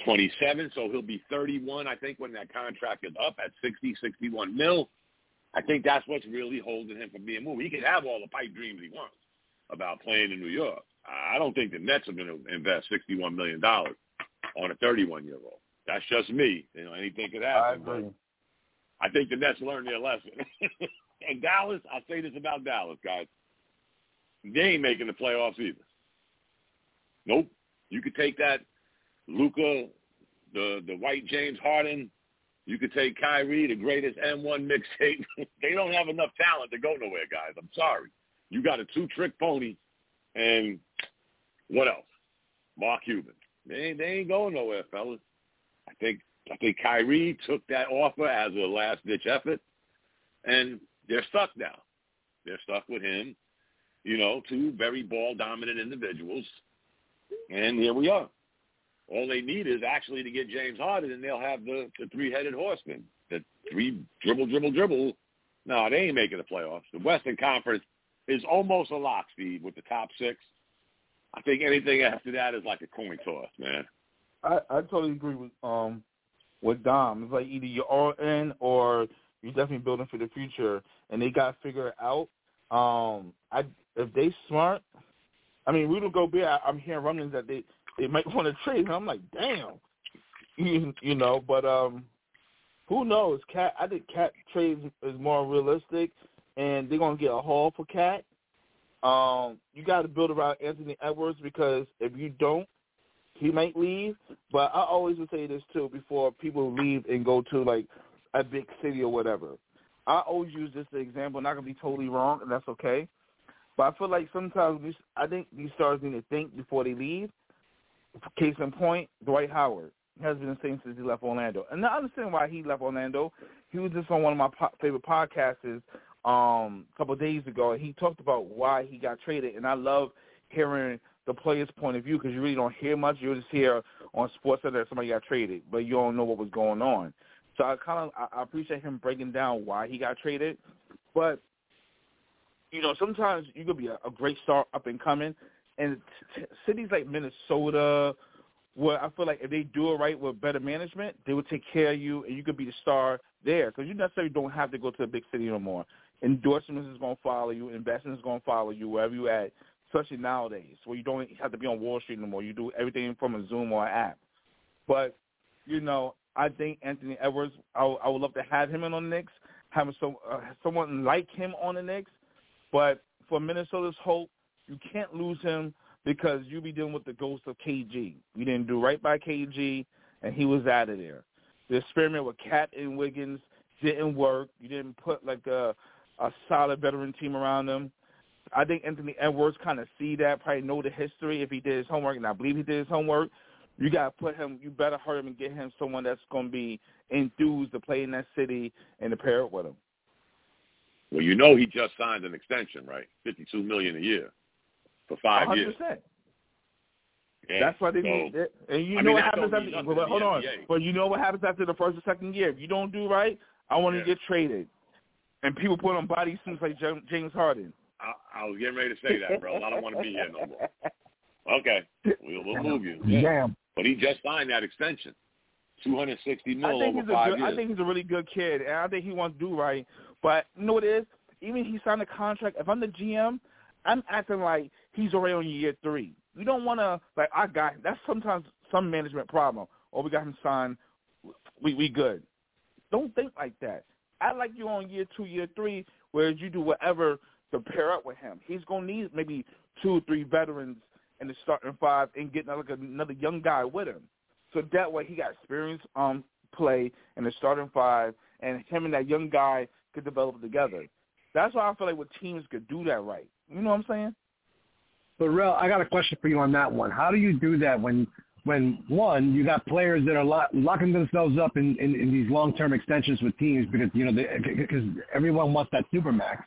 27, so he'll be 31, I think, when that contract is up at 60, 61 mil. I think that's what's really holding him from being moved. He can have all the pipe dreams he wants about playing in New York. I don't think the Nets are going to invest $61 million on a 31-year-old. That's just me. You know, anything could happen. I agree. I think the Nets learned their lesson. and Dallas, I'll say this about Dallas, guys. They ain't making the playoffs either. Nope. You could take that Luka, the the white James Harden. You could take Kyrie, the greatest AND1 mixtape. they don't have enough talent to go nowhere, guys. I'm sorry. You got a two-trick pony, and what else? Mark Cuban. They they ain't going nowhere, fellas. I think I think Kyrie took that offer as a last-ditch effort, and they're stuck now. They're stuck with him you know, two very ball dominant individuals. And here we are. All they need is actually to get James Harden and they'll have the, the three headed horseman. The three dribble, dribble, dribble. No, they ain't making the playoffs. The Western Conference is almost a lock, Steve, with the top six. I think anything after that is like a coin toss, man. I, I totally agree with um with Dom. It's like either you're all in or you're definitely building for the future, and they got to figure it out. Um, I if they smart, I mean, Rudy Gobert, I, I'm hearing rumblings that they they might want to trade him. I'm like, damn, you, you know. But um, who knows? KAT, I think KAT trade is more realistic, and they're gonna get a haul for KAT. Um, you got to build around Anthony Edwards because if you don't, he might leave. But I always would say this too before people leave and go to like a big city or whatever. I always use this example. Not gonna be totally wrong, and that's okay. But I feel like sometimes we, I think these stars need to think before they leave. Case in point, Dwight Howard has been the same since he left Orlando, and I understand why he left Orlando. He was just on one of my po- favorite podcasts um, a couple of days ago, and he talked about why he got traded. And I love hearing the player's point of view because you really don't hear much. You just hear on Sports that somebody got traded, but you don't know what was going on. So I kind of I, appreciate him breaking down why he got traded. But you know, sometimes you could be a, a great star up and coming, and t- cities like Minnesota, where I feel like if they do it right with better management, they would take care of you, and you could be the star there because you necessarily don't have to go to a big city no more. Endorsements is going to follow you, investment is going to follow you wherever you at, especially nowadays where you don't have to be on Wall Street no more. You do everything from a Zoom or an app. But you know, I think Anthony Edwards, I, I would love to have him in on the Knicks, having some uh, someone like him on the Knicks but for Minnesota's hope, you can't lose him because you be dealing with the ghost of KG. You didn't do right by KG, and he was out of there. The experiment with KAT and Wiggins didn't work. You didn't put like a a solid veteran team around him. I think Anthony Edwards kind of see that, probably know the history if he did his homework, and I believe he did his homework. You got to put him. You better hurry him and get him someone that's going to be enthused to play in that city and to pair it with him. Well, you know he just signed an extension, right? Fifty-two million a year for 5 100%. years. Yeah. That's why they so, need it. And you I know mean, what happens after. mean But, hold on. But you know what happens after the first or second year. If you don't do right, I want Yeah. to get traded. And people put on body suits like James Harden. I, I was getting ready to say that, bro. I don't want to be here no more. Okay, we'll, we'll move you. Yeah. Damn. But he just signed that extension, two hundred sixty mil I think over he's a good, years. I think he's a really good kid, and I think he wants to do right. But you know what it is? Even he signed a contract. If I'm the GM, I'm acting like he's already on year three. You don't want to like I got. That's sometimes some management problem. Oh, we got him signed. We we good. Don't think like that. I like you on year two, year three, where you do whatever to pair up with him. He's gonna need maybe two or three veterans in the starting five and get another another young guy with him. So that way he got experience um play in the starting five, and him and that young guy could develop together. That's why I feel like what teams could do that right. You know what I'm saying? But Rel, I got a question for you on that one. How do you do that when when one, you got players that are lock, locking themselves up in, in, in these long-term extensions with teams because you know because everyone wants that supermax,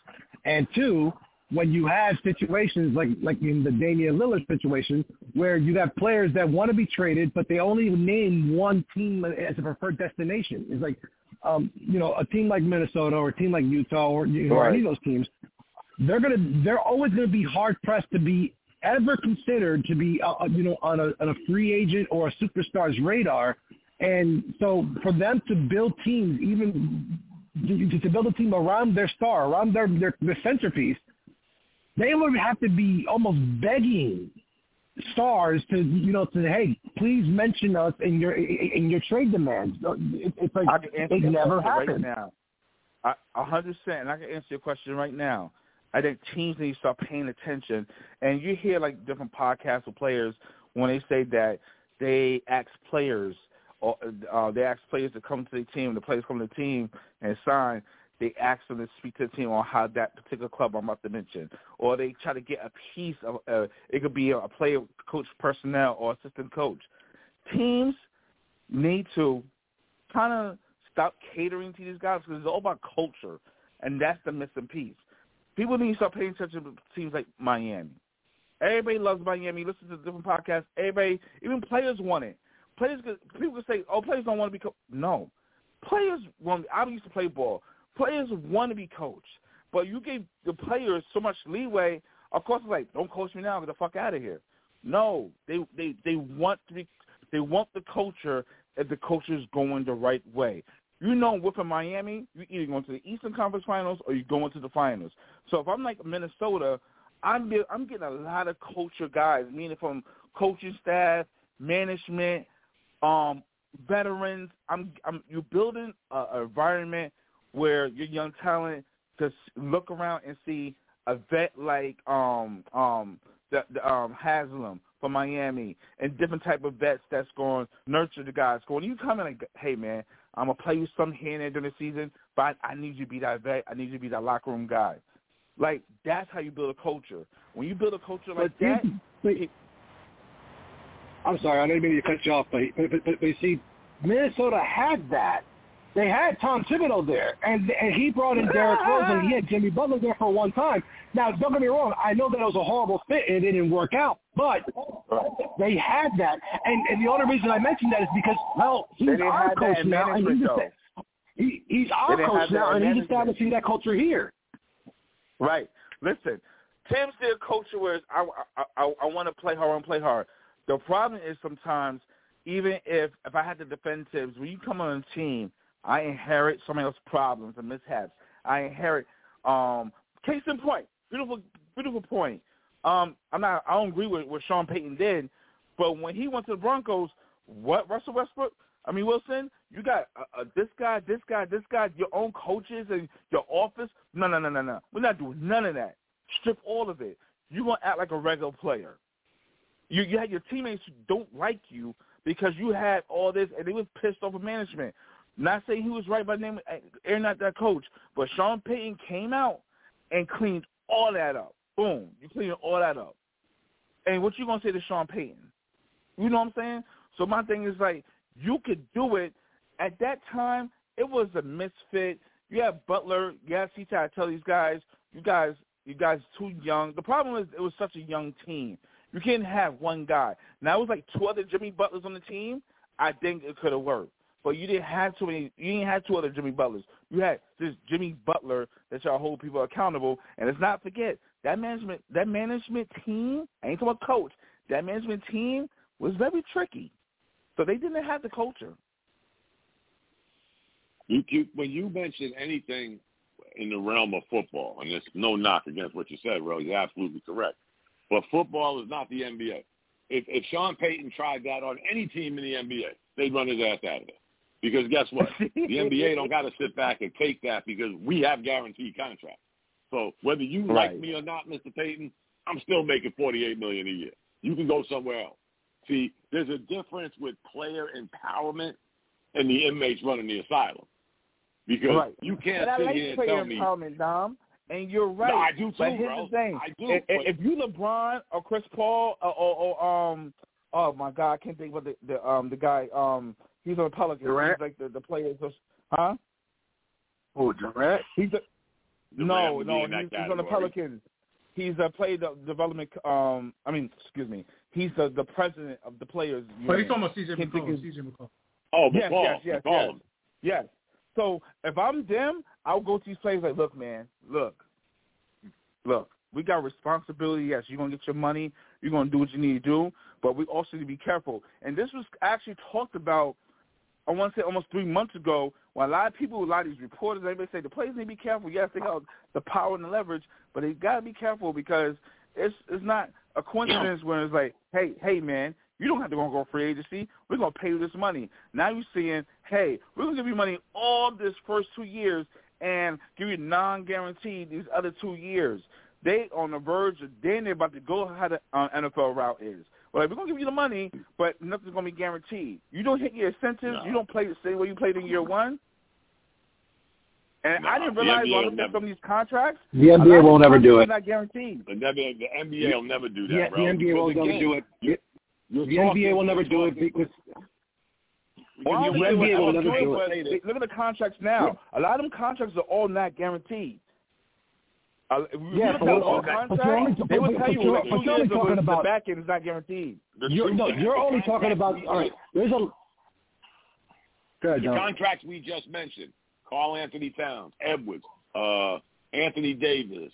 and two, when you have situations like like in the Damian Lillard situation where you have players that want to be traded but they only name one team as a preferred destination. It's like um, you know a team like Minnesota or a team like Utah or you know right. any of those teams. They're gonna they're always gonna be hard pressed to be ever considered to be, uh, uh, you know, on a, on a free agent or a superstar's radar. And so for them to build teams, even to, to build a team around their star, around their, their, their centerpiece, they would have to be almost begging stars to you know to hey please mention us in your in your trade demands. Uh, it's like it never happened. Right now, a hundred percent, and I can answer your question right now. I think teams need to start paying attention. And you hear like different podcasts of players when they say that they ask players uh, they ask players to come to the team, the players come to the team and sign. They ask them to speak to the team on how that particular club I'm about to mention, or they try to get a piece of. Uh, it could be a player, coach, personnel, or assistant coach. Teams need to kind of stop catering to these guys because it's all about culture, and that's the missing piece people need to start paying attention to teams like Miami. Everybody loves Miami. Listen to different podcasts. Everybody, even players want it. Players, people say, "Oh, players don't want to be coached." No, players want. I used to play ball. Players want to be coached, but you gave the players so much leeway. Of course, it's like, "Don't coach me now. Get the fuck out of here." No, they they they want to be. They want the culture if the culture is going the right way. You know, within Miami, you're either going to the Eastern Conference Finals or you're going to the finals. So if I'm like Minnesota, I'm I'm getting a lot of culture guys, meaning from coaching staff, management, um, veterans. I'm I'm you're building an environment where your young talent to look around and see a vet like um um the, the um Haslem from Miami and different type of vets that's going to nurture the guys. Going, you come in like, hey man, I'm gonna play you some here and there during the season, but I, I need you to be that vet. I need you to be that locker room guy. Like that's how you build a culture. When you build a culture like but that, it, I'm sorry, I didn't mean to cut you off, but but, but, but, but see, Minnesota had that. They had Tom Thibodeau there, and and he brought in Derrick Rose, and he had Jimmy Butler there for one time. Now, don't get me wrong, I know that it was a horrible fit and it didn't work out, but they had that, and and the only reason I mentioned that is because well, he's our coach now, and he's, just, he, he's our coach now, and he's establishing that culture here. Right. Listen, Tim's their culture where I I I, I want to play hard and play hard. The problem is sometimes even if if I had to defend when you come on a team I inherit somebody else's problems and mishaps. I inherit um case in point, beautiful beautiful point. Um I'm not I don't agree with what Sean Payton did, but when he went to the Broncos, what Russell Westbrook I mean Wilson, you got uh, uh, this guy, this guy, this guy, your own coaches and your office. No, no, no, no, no. We're not doing none of that. Strip all of it. You gonna act like a regular player. You you had your teammates who don't like you because you had all this and they was pissed off of management. Not saying he was right by name Aaron, not that coach, but Sean Payton came out and cleaned all that up. Boom, you cleaned all that up. And what you gonna say to Sean Payton? You know what I'm saying? So my thing is like you could do it. At that time, it was a misfit. You have Butler, you have CT. I tell these guys, you guys, you guys too young. The problem is it was such a young team. You can't have one guy. Now it was like two other Jimmy Butlers on the team. I think it could have worked but you didn't have too many. You didn't have two other Jimmy Butlers. You had this Jimmy Butler that y'all hold people accountable. And let's not forget that management that management team. I ain't talking about coach. That management team was very tricky, so they didn't have the culture. You, you when you mention anything in the realm of football, and there's no knock against what you said, Ro, you're absolutely correct. But football is not the NBA. If, if Sean Payton tried that on any team in the NBA, they'd run his ass out of there. Because guess what? the NBA don't got to sit back and take that because we have guaranteed contracts. So whether you right. like me or not, Mr. Payton, I'm still making 48 million a year. You can go somewhere else. See, there's a difference with player empowerment and the inmates running the asylum. Because right. you can't but sit like here and player tell me. Dom. And you're right. No, I do too, but here's bro. the thing: I do. If, if you LeBron or Chris Paul or, or, or um oh my God, I can't think what the the um the guy um he's on the Pelicans. Durant? He's like the the players, huh? Oh, Durant. He's a, no, Durant would no, he's, he's on the category. Pelicans. He's a player de- development. Um, I mean, excuse me. He's the the president of the players. But he's union. talking about CJ McCollum. CJ McCollum. Oh, Yes, yes, yes, McCall. yes. Yes. So if I'm them, I'll go to these players like, look, man, look, look, we got responsibility. Yes, you're gonna get your money. You're gonna do what you need to do, but we also need to be careful. And this was actually talked about. I want to say almost three months ago, when a lot of people, a lot of these reporters, everybody say the players need to be careful. Yes, they got the power and the leverage, but they got to be careful because it's it's not a coincidence when it's like, hey, hey, man, you don't have to go and go free agency. We're gonna pay you this money. Now you're saying, hey, we're gonna give you money all this first two years and give you non-guaranteed these other two years. They on the verge of then they're about to go how the uh, NFL route is. Well, like, we're gonna give you the money, but nothing's gonna be guaranteed. You don't hit your incentives. No. You don't play the same way you played in year one. And No, I didn't the realize NBA while I will looked at never- some of these contracts. The a NBA won't ever do it. are Not guaranteed. The, NBA, the NBA will never do that, Yeah, bro. the NBA will never do it. You're- you're The talking- NBA will never do it because Well, I The NBA will never do it, it. Look at the contracts now. A lot of them contracts are all not guaranteed. Uh, if you Yeah, but at what- all but you're contracts, only- they would but- tell you you're- but two you're only years of talking the back end is not guaranteed. you're no, you're only talking about we all right. just- There's a Go ahead, The John. contracts we just mentioned, Karl Anthony Towns, Edwards, uh, Anthony Davis,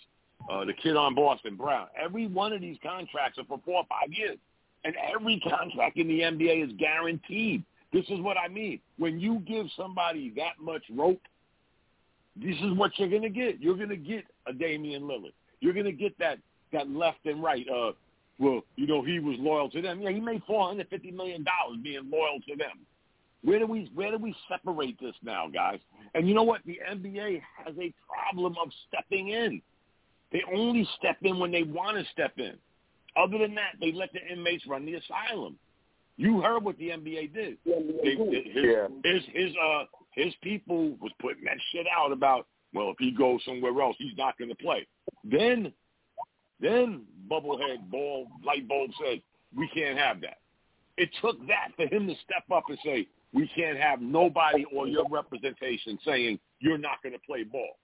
uh, the kid on Boston, Brown. Every one of these contracts are for four or five years. And every contract in the NBA is guaranteed. This is what I mean. When you give somebody that much rope, this is what you're going to get. You're going to get a Damian Lillard. You're going to get that, that left and right. Uh, well, you know, he was loyal to them. Yeah, he made $450 million being loyal to them. Where do we where do we separate this now, guys? And you know what? The NBA has a problem of stepping in. They only step in when they want to step in. Other than that, they let the inmates run the asylum. You heard what the NBA did. They, they- his, Yeah. his his uh his people was putting that shit out about well, if he goes somewhere else, he's not going to play. Then then bubblehead ball light bulb said we can't have that. It took that for him to step up and say we can't have nobody or your representation saying you're not going to play ball.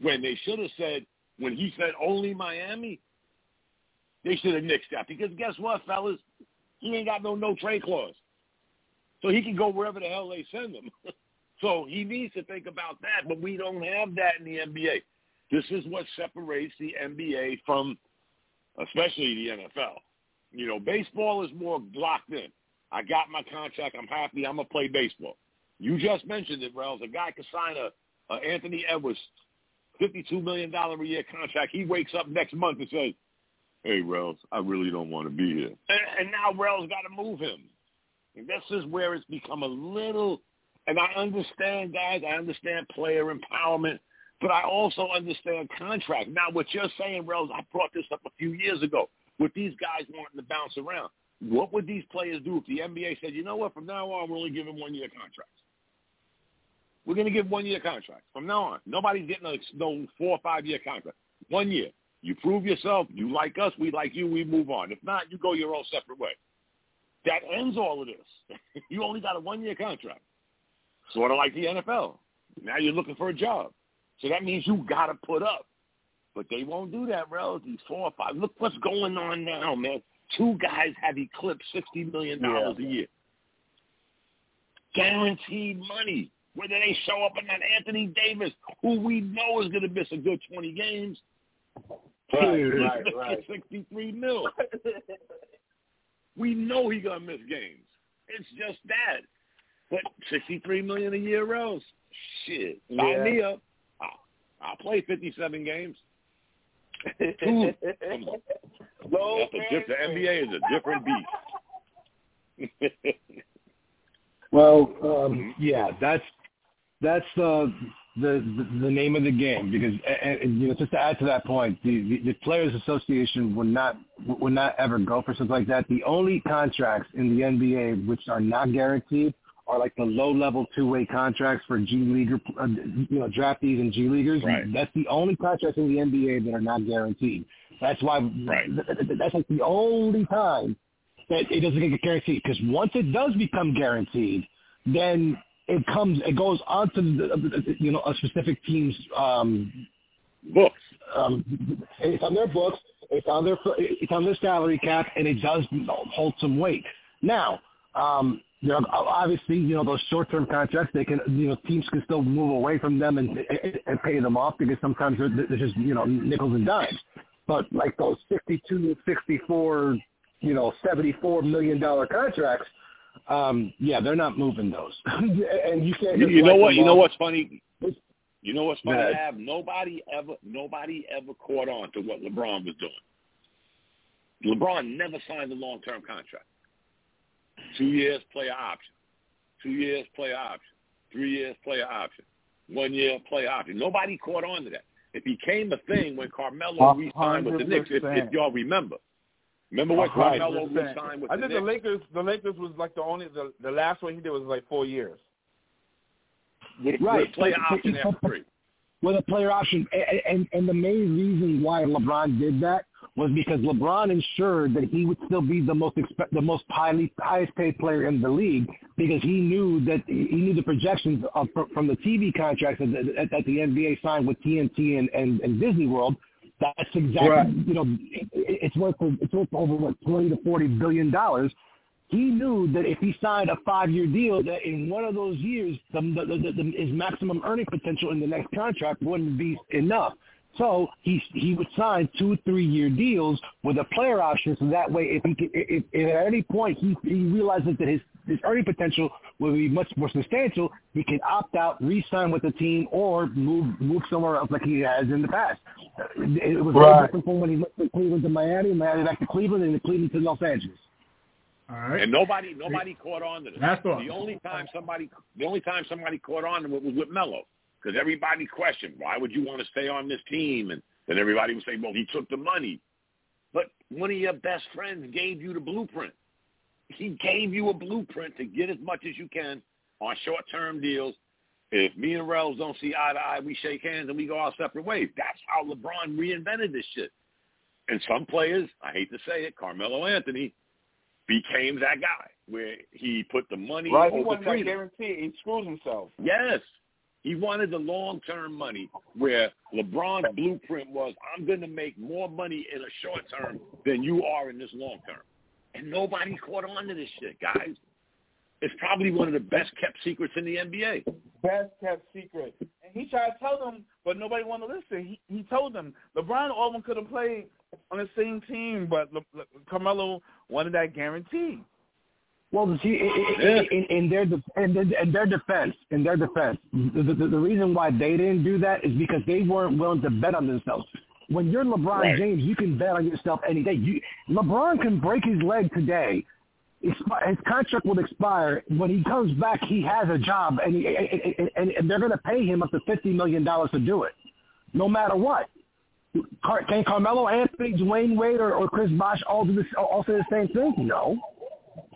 When they should have said when he said only Miami, they should have nixed that because guess what, fellas, he ain't got no no trade clause, so he can go wherever the hell they send him. so he needs to think about that, but we don't have that in the NBA. This is what separates the NBA from, especially the NFL. You know, baseball is more locked in. I got my contract. I'm happy. I'm gonna play baseball. You just mentioned it, Wells. A guy could sign a, a Anthony Edwards, fifty-two million dollar a year contract. He wakes up next month and says, "Hey, Wells, I really don't want to be here." And, and now Wells got to move him. And this is where it's become a little. And I understand, guys. I understand player empowerment, but I also understand contract. Now, what you're saying, Wells, I brought this up a few years ago with these guys wanting to bounce around. What would these players do if the NBA said, you know what, from now on, we're only giving one-year contracts? We're going to give one-year contracts from now on. Nobody's getting a no four or five-year contract. One year. You prove yourself. You like us. We like you. We move on. If not, you go your own separate way. That ends all of this. you only got a one-year contract. Sort of like the NFL. Now you're looking for a job. So that means you got to put up. But they won't do that, bro. These four or five. Look what's going on now, man. Two guys have eclipsed $60 million a year. Guaranteed money. Whether they show up or not, Anthony Davis, who we know is going to miss a good 20 games. Right, right, right. 63 mil. we know he to miss games. It's just that. But 63 million a year, Rose. Shit. Sign Yeah. me up. I'll, I'll play 57 games. Two. Come on. That's a diff- the NBA is a different beast. Well, um, yeah, that's that's uh, the, the the name of the game because and, and, you know just to add to that point, the, the, the Players Association would not would not ever go for something like that. The only contracts in the NBA which are not guaranteed are like the low level two way contracts for G leaguer, uh, you know, draftees and G leaguers. Right. That's the only contracts in the NBA that are not guaranteed. That's why. Right. th- th- That's like the only time that it doesn't get guaranteed because once it does become guaranteed, then it comes it goes onto the, you know a specific team's um, books. Um, it's on their books. It's on their it's on their salary cap, and it does hold some weight. Now, um, you know, obviously, you know those short-term contracts. They can, you know, teams can still move away from them and, and pay them off because sometimes they're, they're just, you know, nickels and dimes. But like those 62, 64, you know, 74 million dollar contracts, um, yeah, they're not moving those. and you can't. You, you know what? You know what's funny? You know what's funny? Right. Have nobody ever, nobody ever caught on to what LeBron was doing. LeBron never signed a long-term contract. Two years, player option. Two years, player option. Three years, player option. One year, player option. Nobody caught on to that. It became a thing when Carmelo re-signed with the Knicks, if, if y'all remember. Remember when Carmelo re-signed with I the think Knicks? the Lakers, the Lakers was like the only, the, the last one he did was like four years. With, Right. with player option after three. with a player option. And, and, and the main reason why LeBron did that was because LeBron ensured that he would still be the most expe- the most highly highest paid player in the league because he knew that he knew the projections of, from the TV contracts that, that, that the NBA signed with TNT and, and, and Disney World. That's exactly Right. you know it's worth it's worth over what twenty to forty billion dollars he knew that if he signed a five-year deal, that in one of those years, the, the, the, the, his maximum earning potential in the next contract wouldn't be enough. So he he would sign two, three-year deals with a player option, so that way, if he could, if, if at any point he he realizes that his his earning potential will be much more substantial, he can opt out, re-sign with the team, or move move somewhere else like he has in the past. It, it was very Right. different from when he went from Cleveland to Miami, Miami back to Cleveland, and then Cleveland to Los Angeles. All right. And nobody, nobody caught on to this. That's all. The only time somebody, the only time somebody caught on to it was with Melo, because everybody questioned, why would you want to stay on this team? And then everybody would say, well, he took the money. But one of your best friends gave you the blueprint. He gave you a blueprint to get as much as you can on short-term deals. If me and Rels don't see eye to eye, we shake hands and we go our separate ways. That's how LeBron reinvented this shit. And some players, I hate to say it, Carmelo Anthony, became that guy where he put the money Right? He over wanted that freedom. guarantee. He screws himself. Yes. He wanted the long-term money where LeBron's blueprint was, I'm going to make more money in a short term than you are in this long term. And nobody caught on to this shit, guys. It's probably one of the best kept secrets in the NBA. Best kept secret. And he tried to tell them, but nobody wanted to listen. He he told them LeBron and Aldwin could have played on the same team, but Le, Le, Carmelo wanted that guarantee. Well, see, i- i- Yeah. in, in their de- in their, in their defense, in their defense, the, the, the reason why they didn't do that is because they weren't willing to bet on themselves. When you're LeBron Right. James, you can bet on yourself any day. You, LeBron can break his leg today. His, his contract will expire. When he comes back, he has a job, and, he, and, and, they're going to pay him up to fifty million dollars to do it, no matter what. Car- Can Carmelo Anthony, Dwyane Wade, or, or Chris Bosh all do this, all say the same thing? No.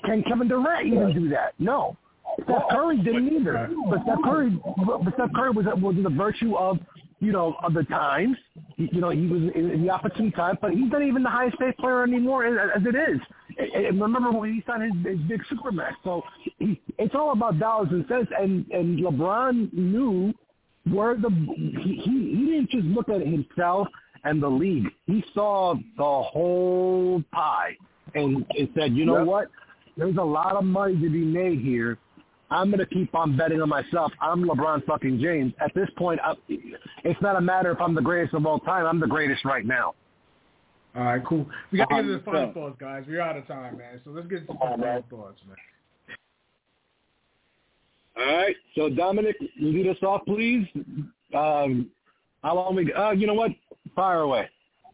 Can Kevin Durant even do that? No. Steph Curry didn't either. But Steph Curry, but Steph Curry was was the virtue of you know of the times. You know he was in, the opportune time, but he's not even the highest paid player anymore as it is. And and remember when he signed his, his big supermax? So he, it's all about dollars and cents. And and LeBron knew where the he he, he didn't just look at himself and the league. He saw the whole pie and, and said, you know Yep. what? There's a lot of money to be made here. I'm going to keep on betting on myself. I'm LeBron fucking James. At this point, I, it's not a matter if I'm the greatest of all time. I'm the greatest right now. All right, cool. We got to get to the 100%. final thoughts, guys. We're out of time, man. So let's get to the final thoughts, man. All right. So Dominic, lead us off, please. Um, how long we? Uh, you know what? Fire away.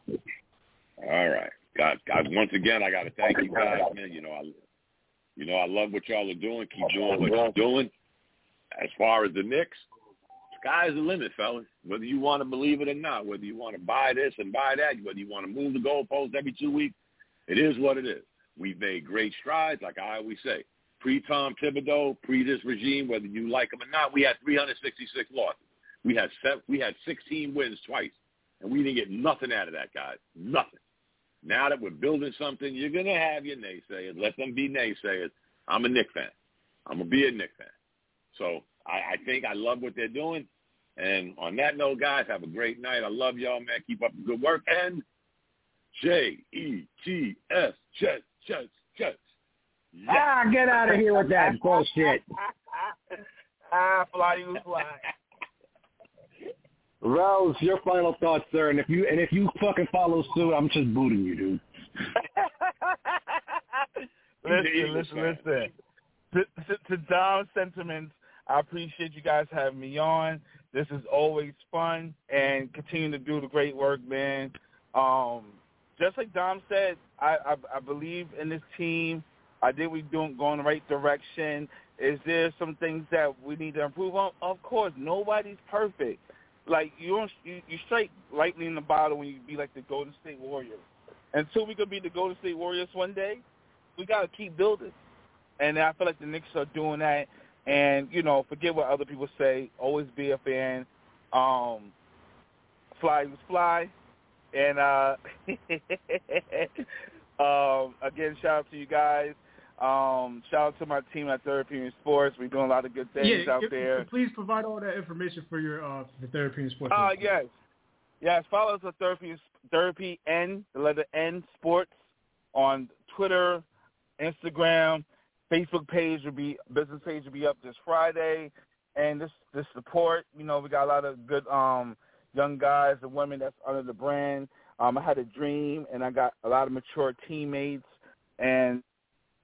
All right. God, God, once again, I got to thank you guys, man. You know, I, you know, I love what y'all are doing. Keep doing what you're doing. As far as the Knicks, sky's the limit, fellas. Whether you want to believe it or not, whether you want to buy this and buy that, whether you want to move the goalpost every two weeks, it is what it is. We've made great strides, like I always say. Pre-Tom Thibodeau, pre this regime, whether you like him or not, we had 366 losses. We had seven, we had 16 wins twice, and we didn't get nothing out of that, guys. Nothing. Now that we're building something, you're gonna have your naysayers. Let them be naysayers. I'm a Knick fan. I'm gonna be a Knick fan. So I, I think I love what they're doing. And on that note, guys, have a great night. I love y'all, man. Keep up the good work. And J E T S Jets Jets Jets. Ah, get out of here with that bullshit. ah, fly you fly. Rose, your final thoughts, sir. And if you and if you fucking follow suit, I'm just booting you, dude. listen, listen, listen. To, to, to Dom's sentiments, I appreciate you guys having me on. This is always fun, and continue to do the great work, man. Um, just like Dom said, I, I, I believe in this team. I think we're doing going the right direction. Is there some things that we need to improve on? Of course, nobody's perfect. Like you don't you, you straight lightning in the bottle when you be like the Golden State Warriors. Until we could be the Golden State Warriors one day, we gotta keep building. And I feel like the Knicks are doing that. And you know, forget what other people say. Always be a fan. Um, fly was fly. And uh, um, again, shout out to you guys. Um, shout out to my team at Therapy and Sports. We're doing a lot of good things yeah, out if, there. Please provide all that information for your uh, for Therapy and Sports. Uh, yes. Yes, follow us at Therapy, Therapy N, the letter N Sports on Twitter, Instagram, Facebook page will be business page will be up this Friday, and this this support. You know, we got a lot of good um young guys and women that's under the brand. Um, I had a dream, and I got a lot of mature teammates, and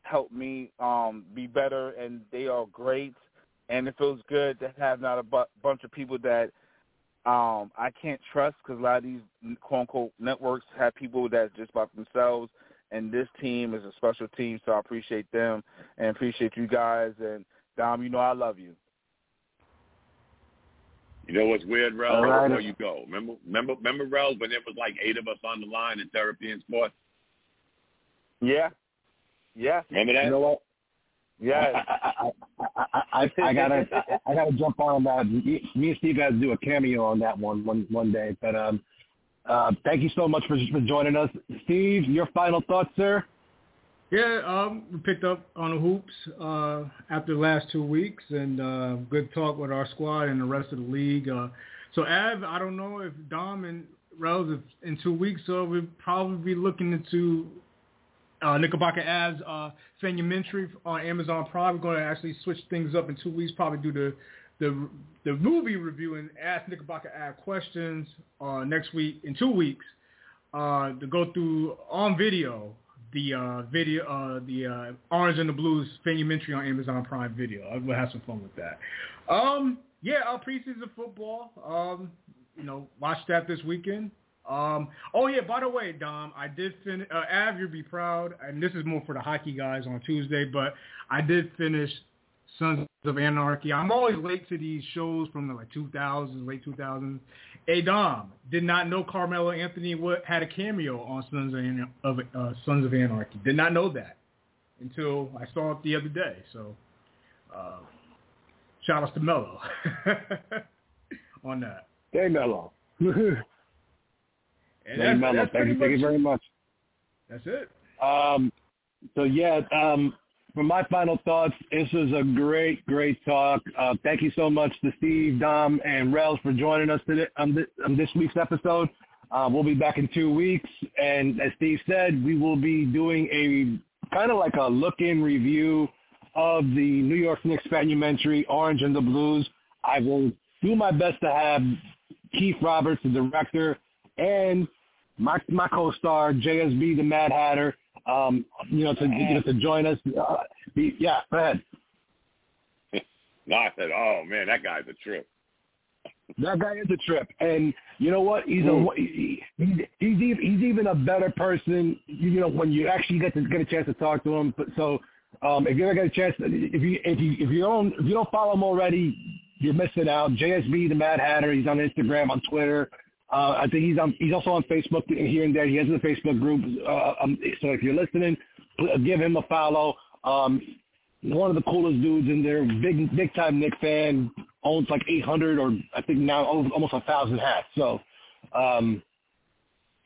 helped me um be better, and they are great. And it feels good to have not a bu- bunch of people that um I can't trust because a lot of these quote unquote networks have people that's just about themselves and this team is a special team, so I appreciate them and appreciate you guys. And Dom, you know I love you. You know what's weird, Rel? All right. Before you go, remember, remember, remember, Rel, when there was like eight of us on the line in therapy and sports. Yeah. Yeah. Remember that? You know what? Yes. I, I, I, I, I gotta I, I gotta jump on that. Me me and Steve got to do a cameo on that one one one day. But um, uh, thank you so much for for joining us, Steve. Your final thoughts, sir? Yeah, um, we picked up on the hoops uh, after the last two weeks, and uh, good talk with our squad and the rest of the league. Uh, so, Av, I don't know if Dom and Rose, in two weeks, so we'll probably be looking into uh, Knickerbocker Av's uh, Fanumentary on Amazon Prime. We're going to actually switch things up in two weeks, probably do the the the movie review and ask Knickerbocker Av questions uh, next week in two weeks uh, to go through on video the uh, video, uh, the uh, Orange and the Blues Fanumentary on Amazon Prime Video. I will have some fun with that. Um, yeah, our preseason football. Um, you know, watch that this weekend. Um, oh yeah, by the way, Dom, I did finish. Uh, Av, you'll be proud, and this is more for the hockey guys on Tuesday, but I did finish Sons of Anarchy. I'm always late to these shows from the like 2000s, late 2000s. Hey Dom, did not know Carmelo Anthony had a cameo on Sons of, An- of uh, Sons of Anarchy. Did not know that until I saw it the other day. So, uh, shout outs to Melo on that. Hey, Melo. And that's, Melo. that's Thank you, thank you very much. That's it. Um, so yeah, um, for my final thoughts, this was a great, great talk. Uh, thank you so much to Steve, Dom, and Rels for joining us today on this, on this week's episode. Uh, we'll be back in two weeks, and as Steve said, we will be doing a kind of like a look-in review of the New York Knicks documentary, Orange and the Blues. I will do my best to have Keith Roberts, the director, and my my co-star JSB, the Mad Hatter, um, you know, to you know, to join us. Uh, be, yeah, go ahead. No, I said, oh man, that guy's a trip. That guy is a trip, and you know what? He's a he, he's he's even, he's even a better person. You know, when you actually get to get a chance to talk to him. But so, um, if you ever get a chance, if you if you if you don't if you don't follow him already, you're missing out. JSB, the Mad Hatter. He's on Instagram, on Twitter. Uh, I think he's on. He's also on Facebook here and there. He has a Facebook group. Uh, um, so if you're listening, give him a follow. Um, one of the coolest dudes in there. Big big time Knick fan. Owns like 800 or I think now almost a thousand hats. So, um,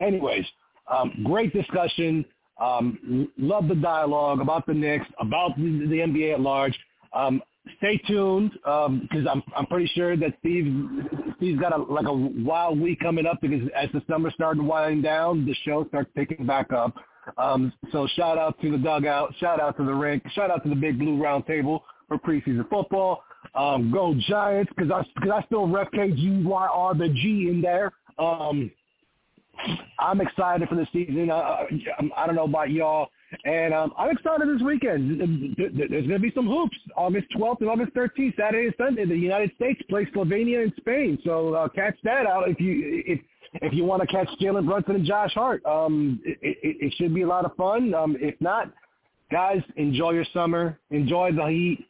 anyways, Um, great discussion. Um, love the dialogue about the Knicks, about the, the NBA at large. Um, stay tuned because um, I'm I'm pretty sure that Steve Steve's got a like a wild week coming up because as the summer started to wind down, the show starts picking back up. Um, so shout out to the dugout, shout out to the rink, shout out to the Big Blue Round Table for preseason football. Um, go Giants because I because I still rep KGYR the G in there. Um, I'm excited for the season. I, I don't know about y'all. And um, I'm excited this weekend. There's going to be some hoops. August 12th and August 13th, Saturday and Sunday. The United States plays Slovenia and Spain. So uh, catch that out if you if if you want to catch Jalen Brunson and Josh Hart. Um, it, it, it should be a lot of fun. Um, if not, guys, enjoy your summer. Enjoy the heat.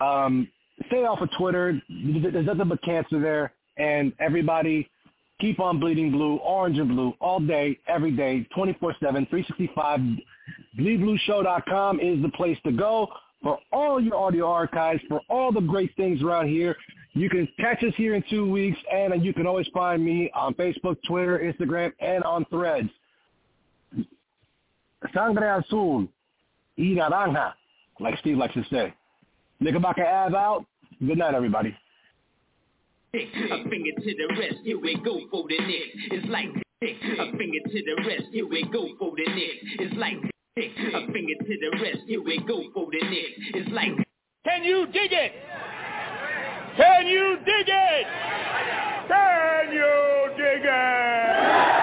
Um, stay off of Twitter. There's nothing but cancer there. And everybody, keep on bleeding blue, orange and blue, all day, every day, 24-7, 365. BleedBlueShow.com is the place to go for all your audio archives, for all the great things around here. You can catch us here in two weeks, and you can always find me on Facebook, Twitter, Instagram, and on Threads. Sangre Azul y Naranja, like Steve likes to say. Knickerbocker Ave out. Good night, everybody. A finger to the rest, here we go for the Knick. It's like a finger to the rest, here we go for the Knick. It's like a finger to the here we go for the Knick. It's like Can you dig it? Can you dig it? Can you dig it?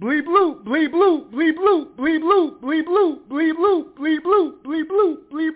Bleed blue, bleed blue, bleed blue, bleed blue, bleed blue, bleed blue, bleed blue, bleed blue, bleed blue.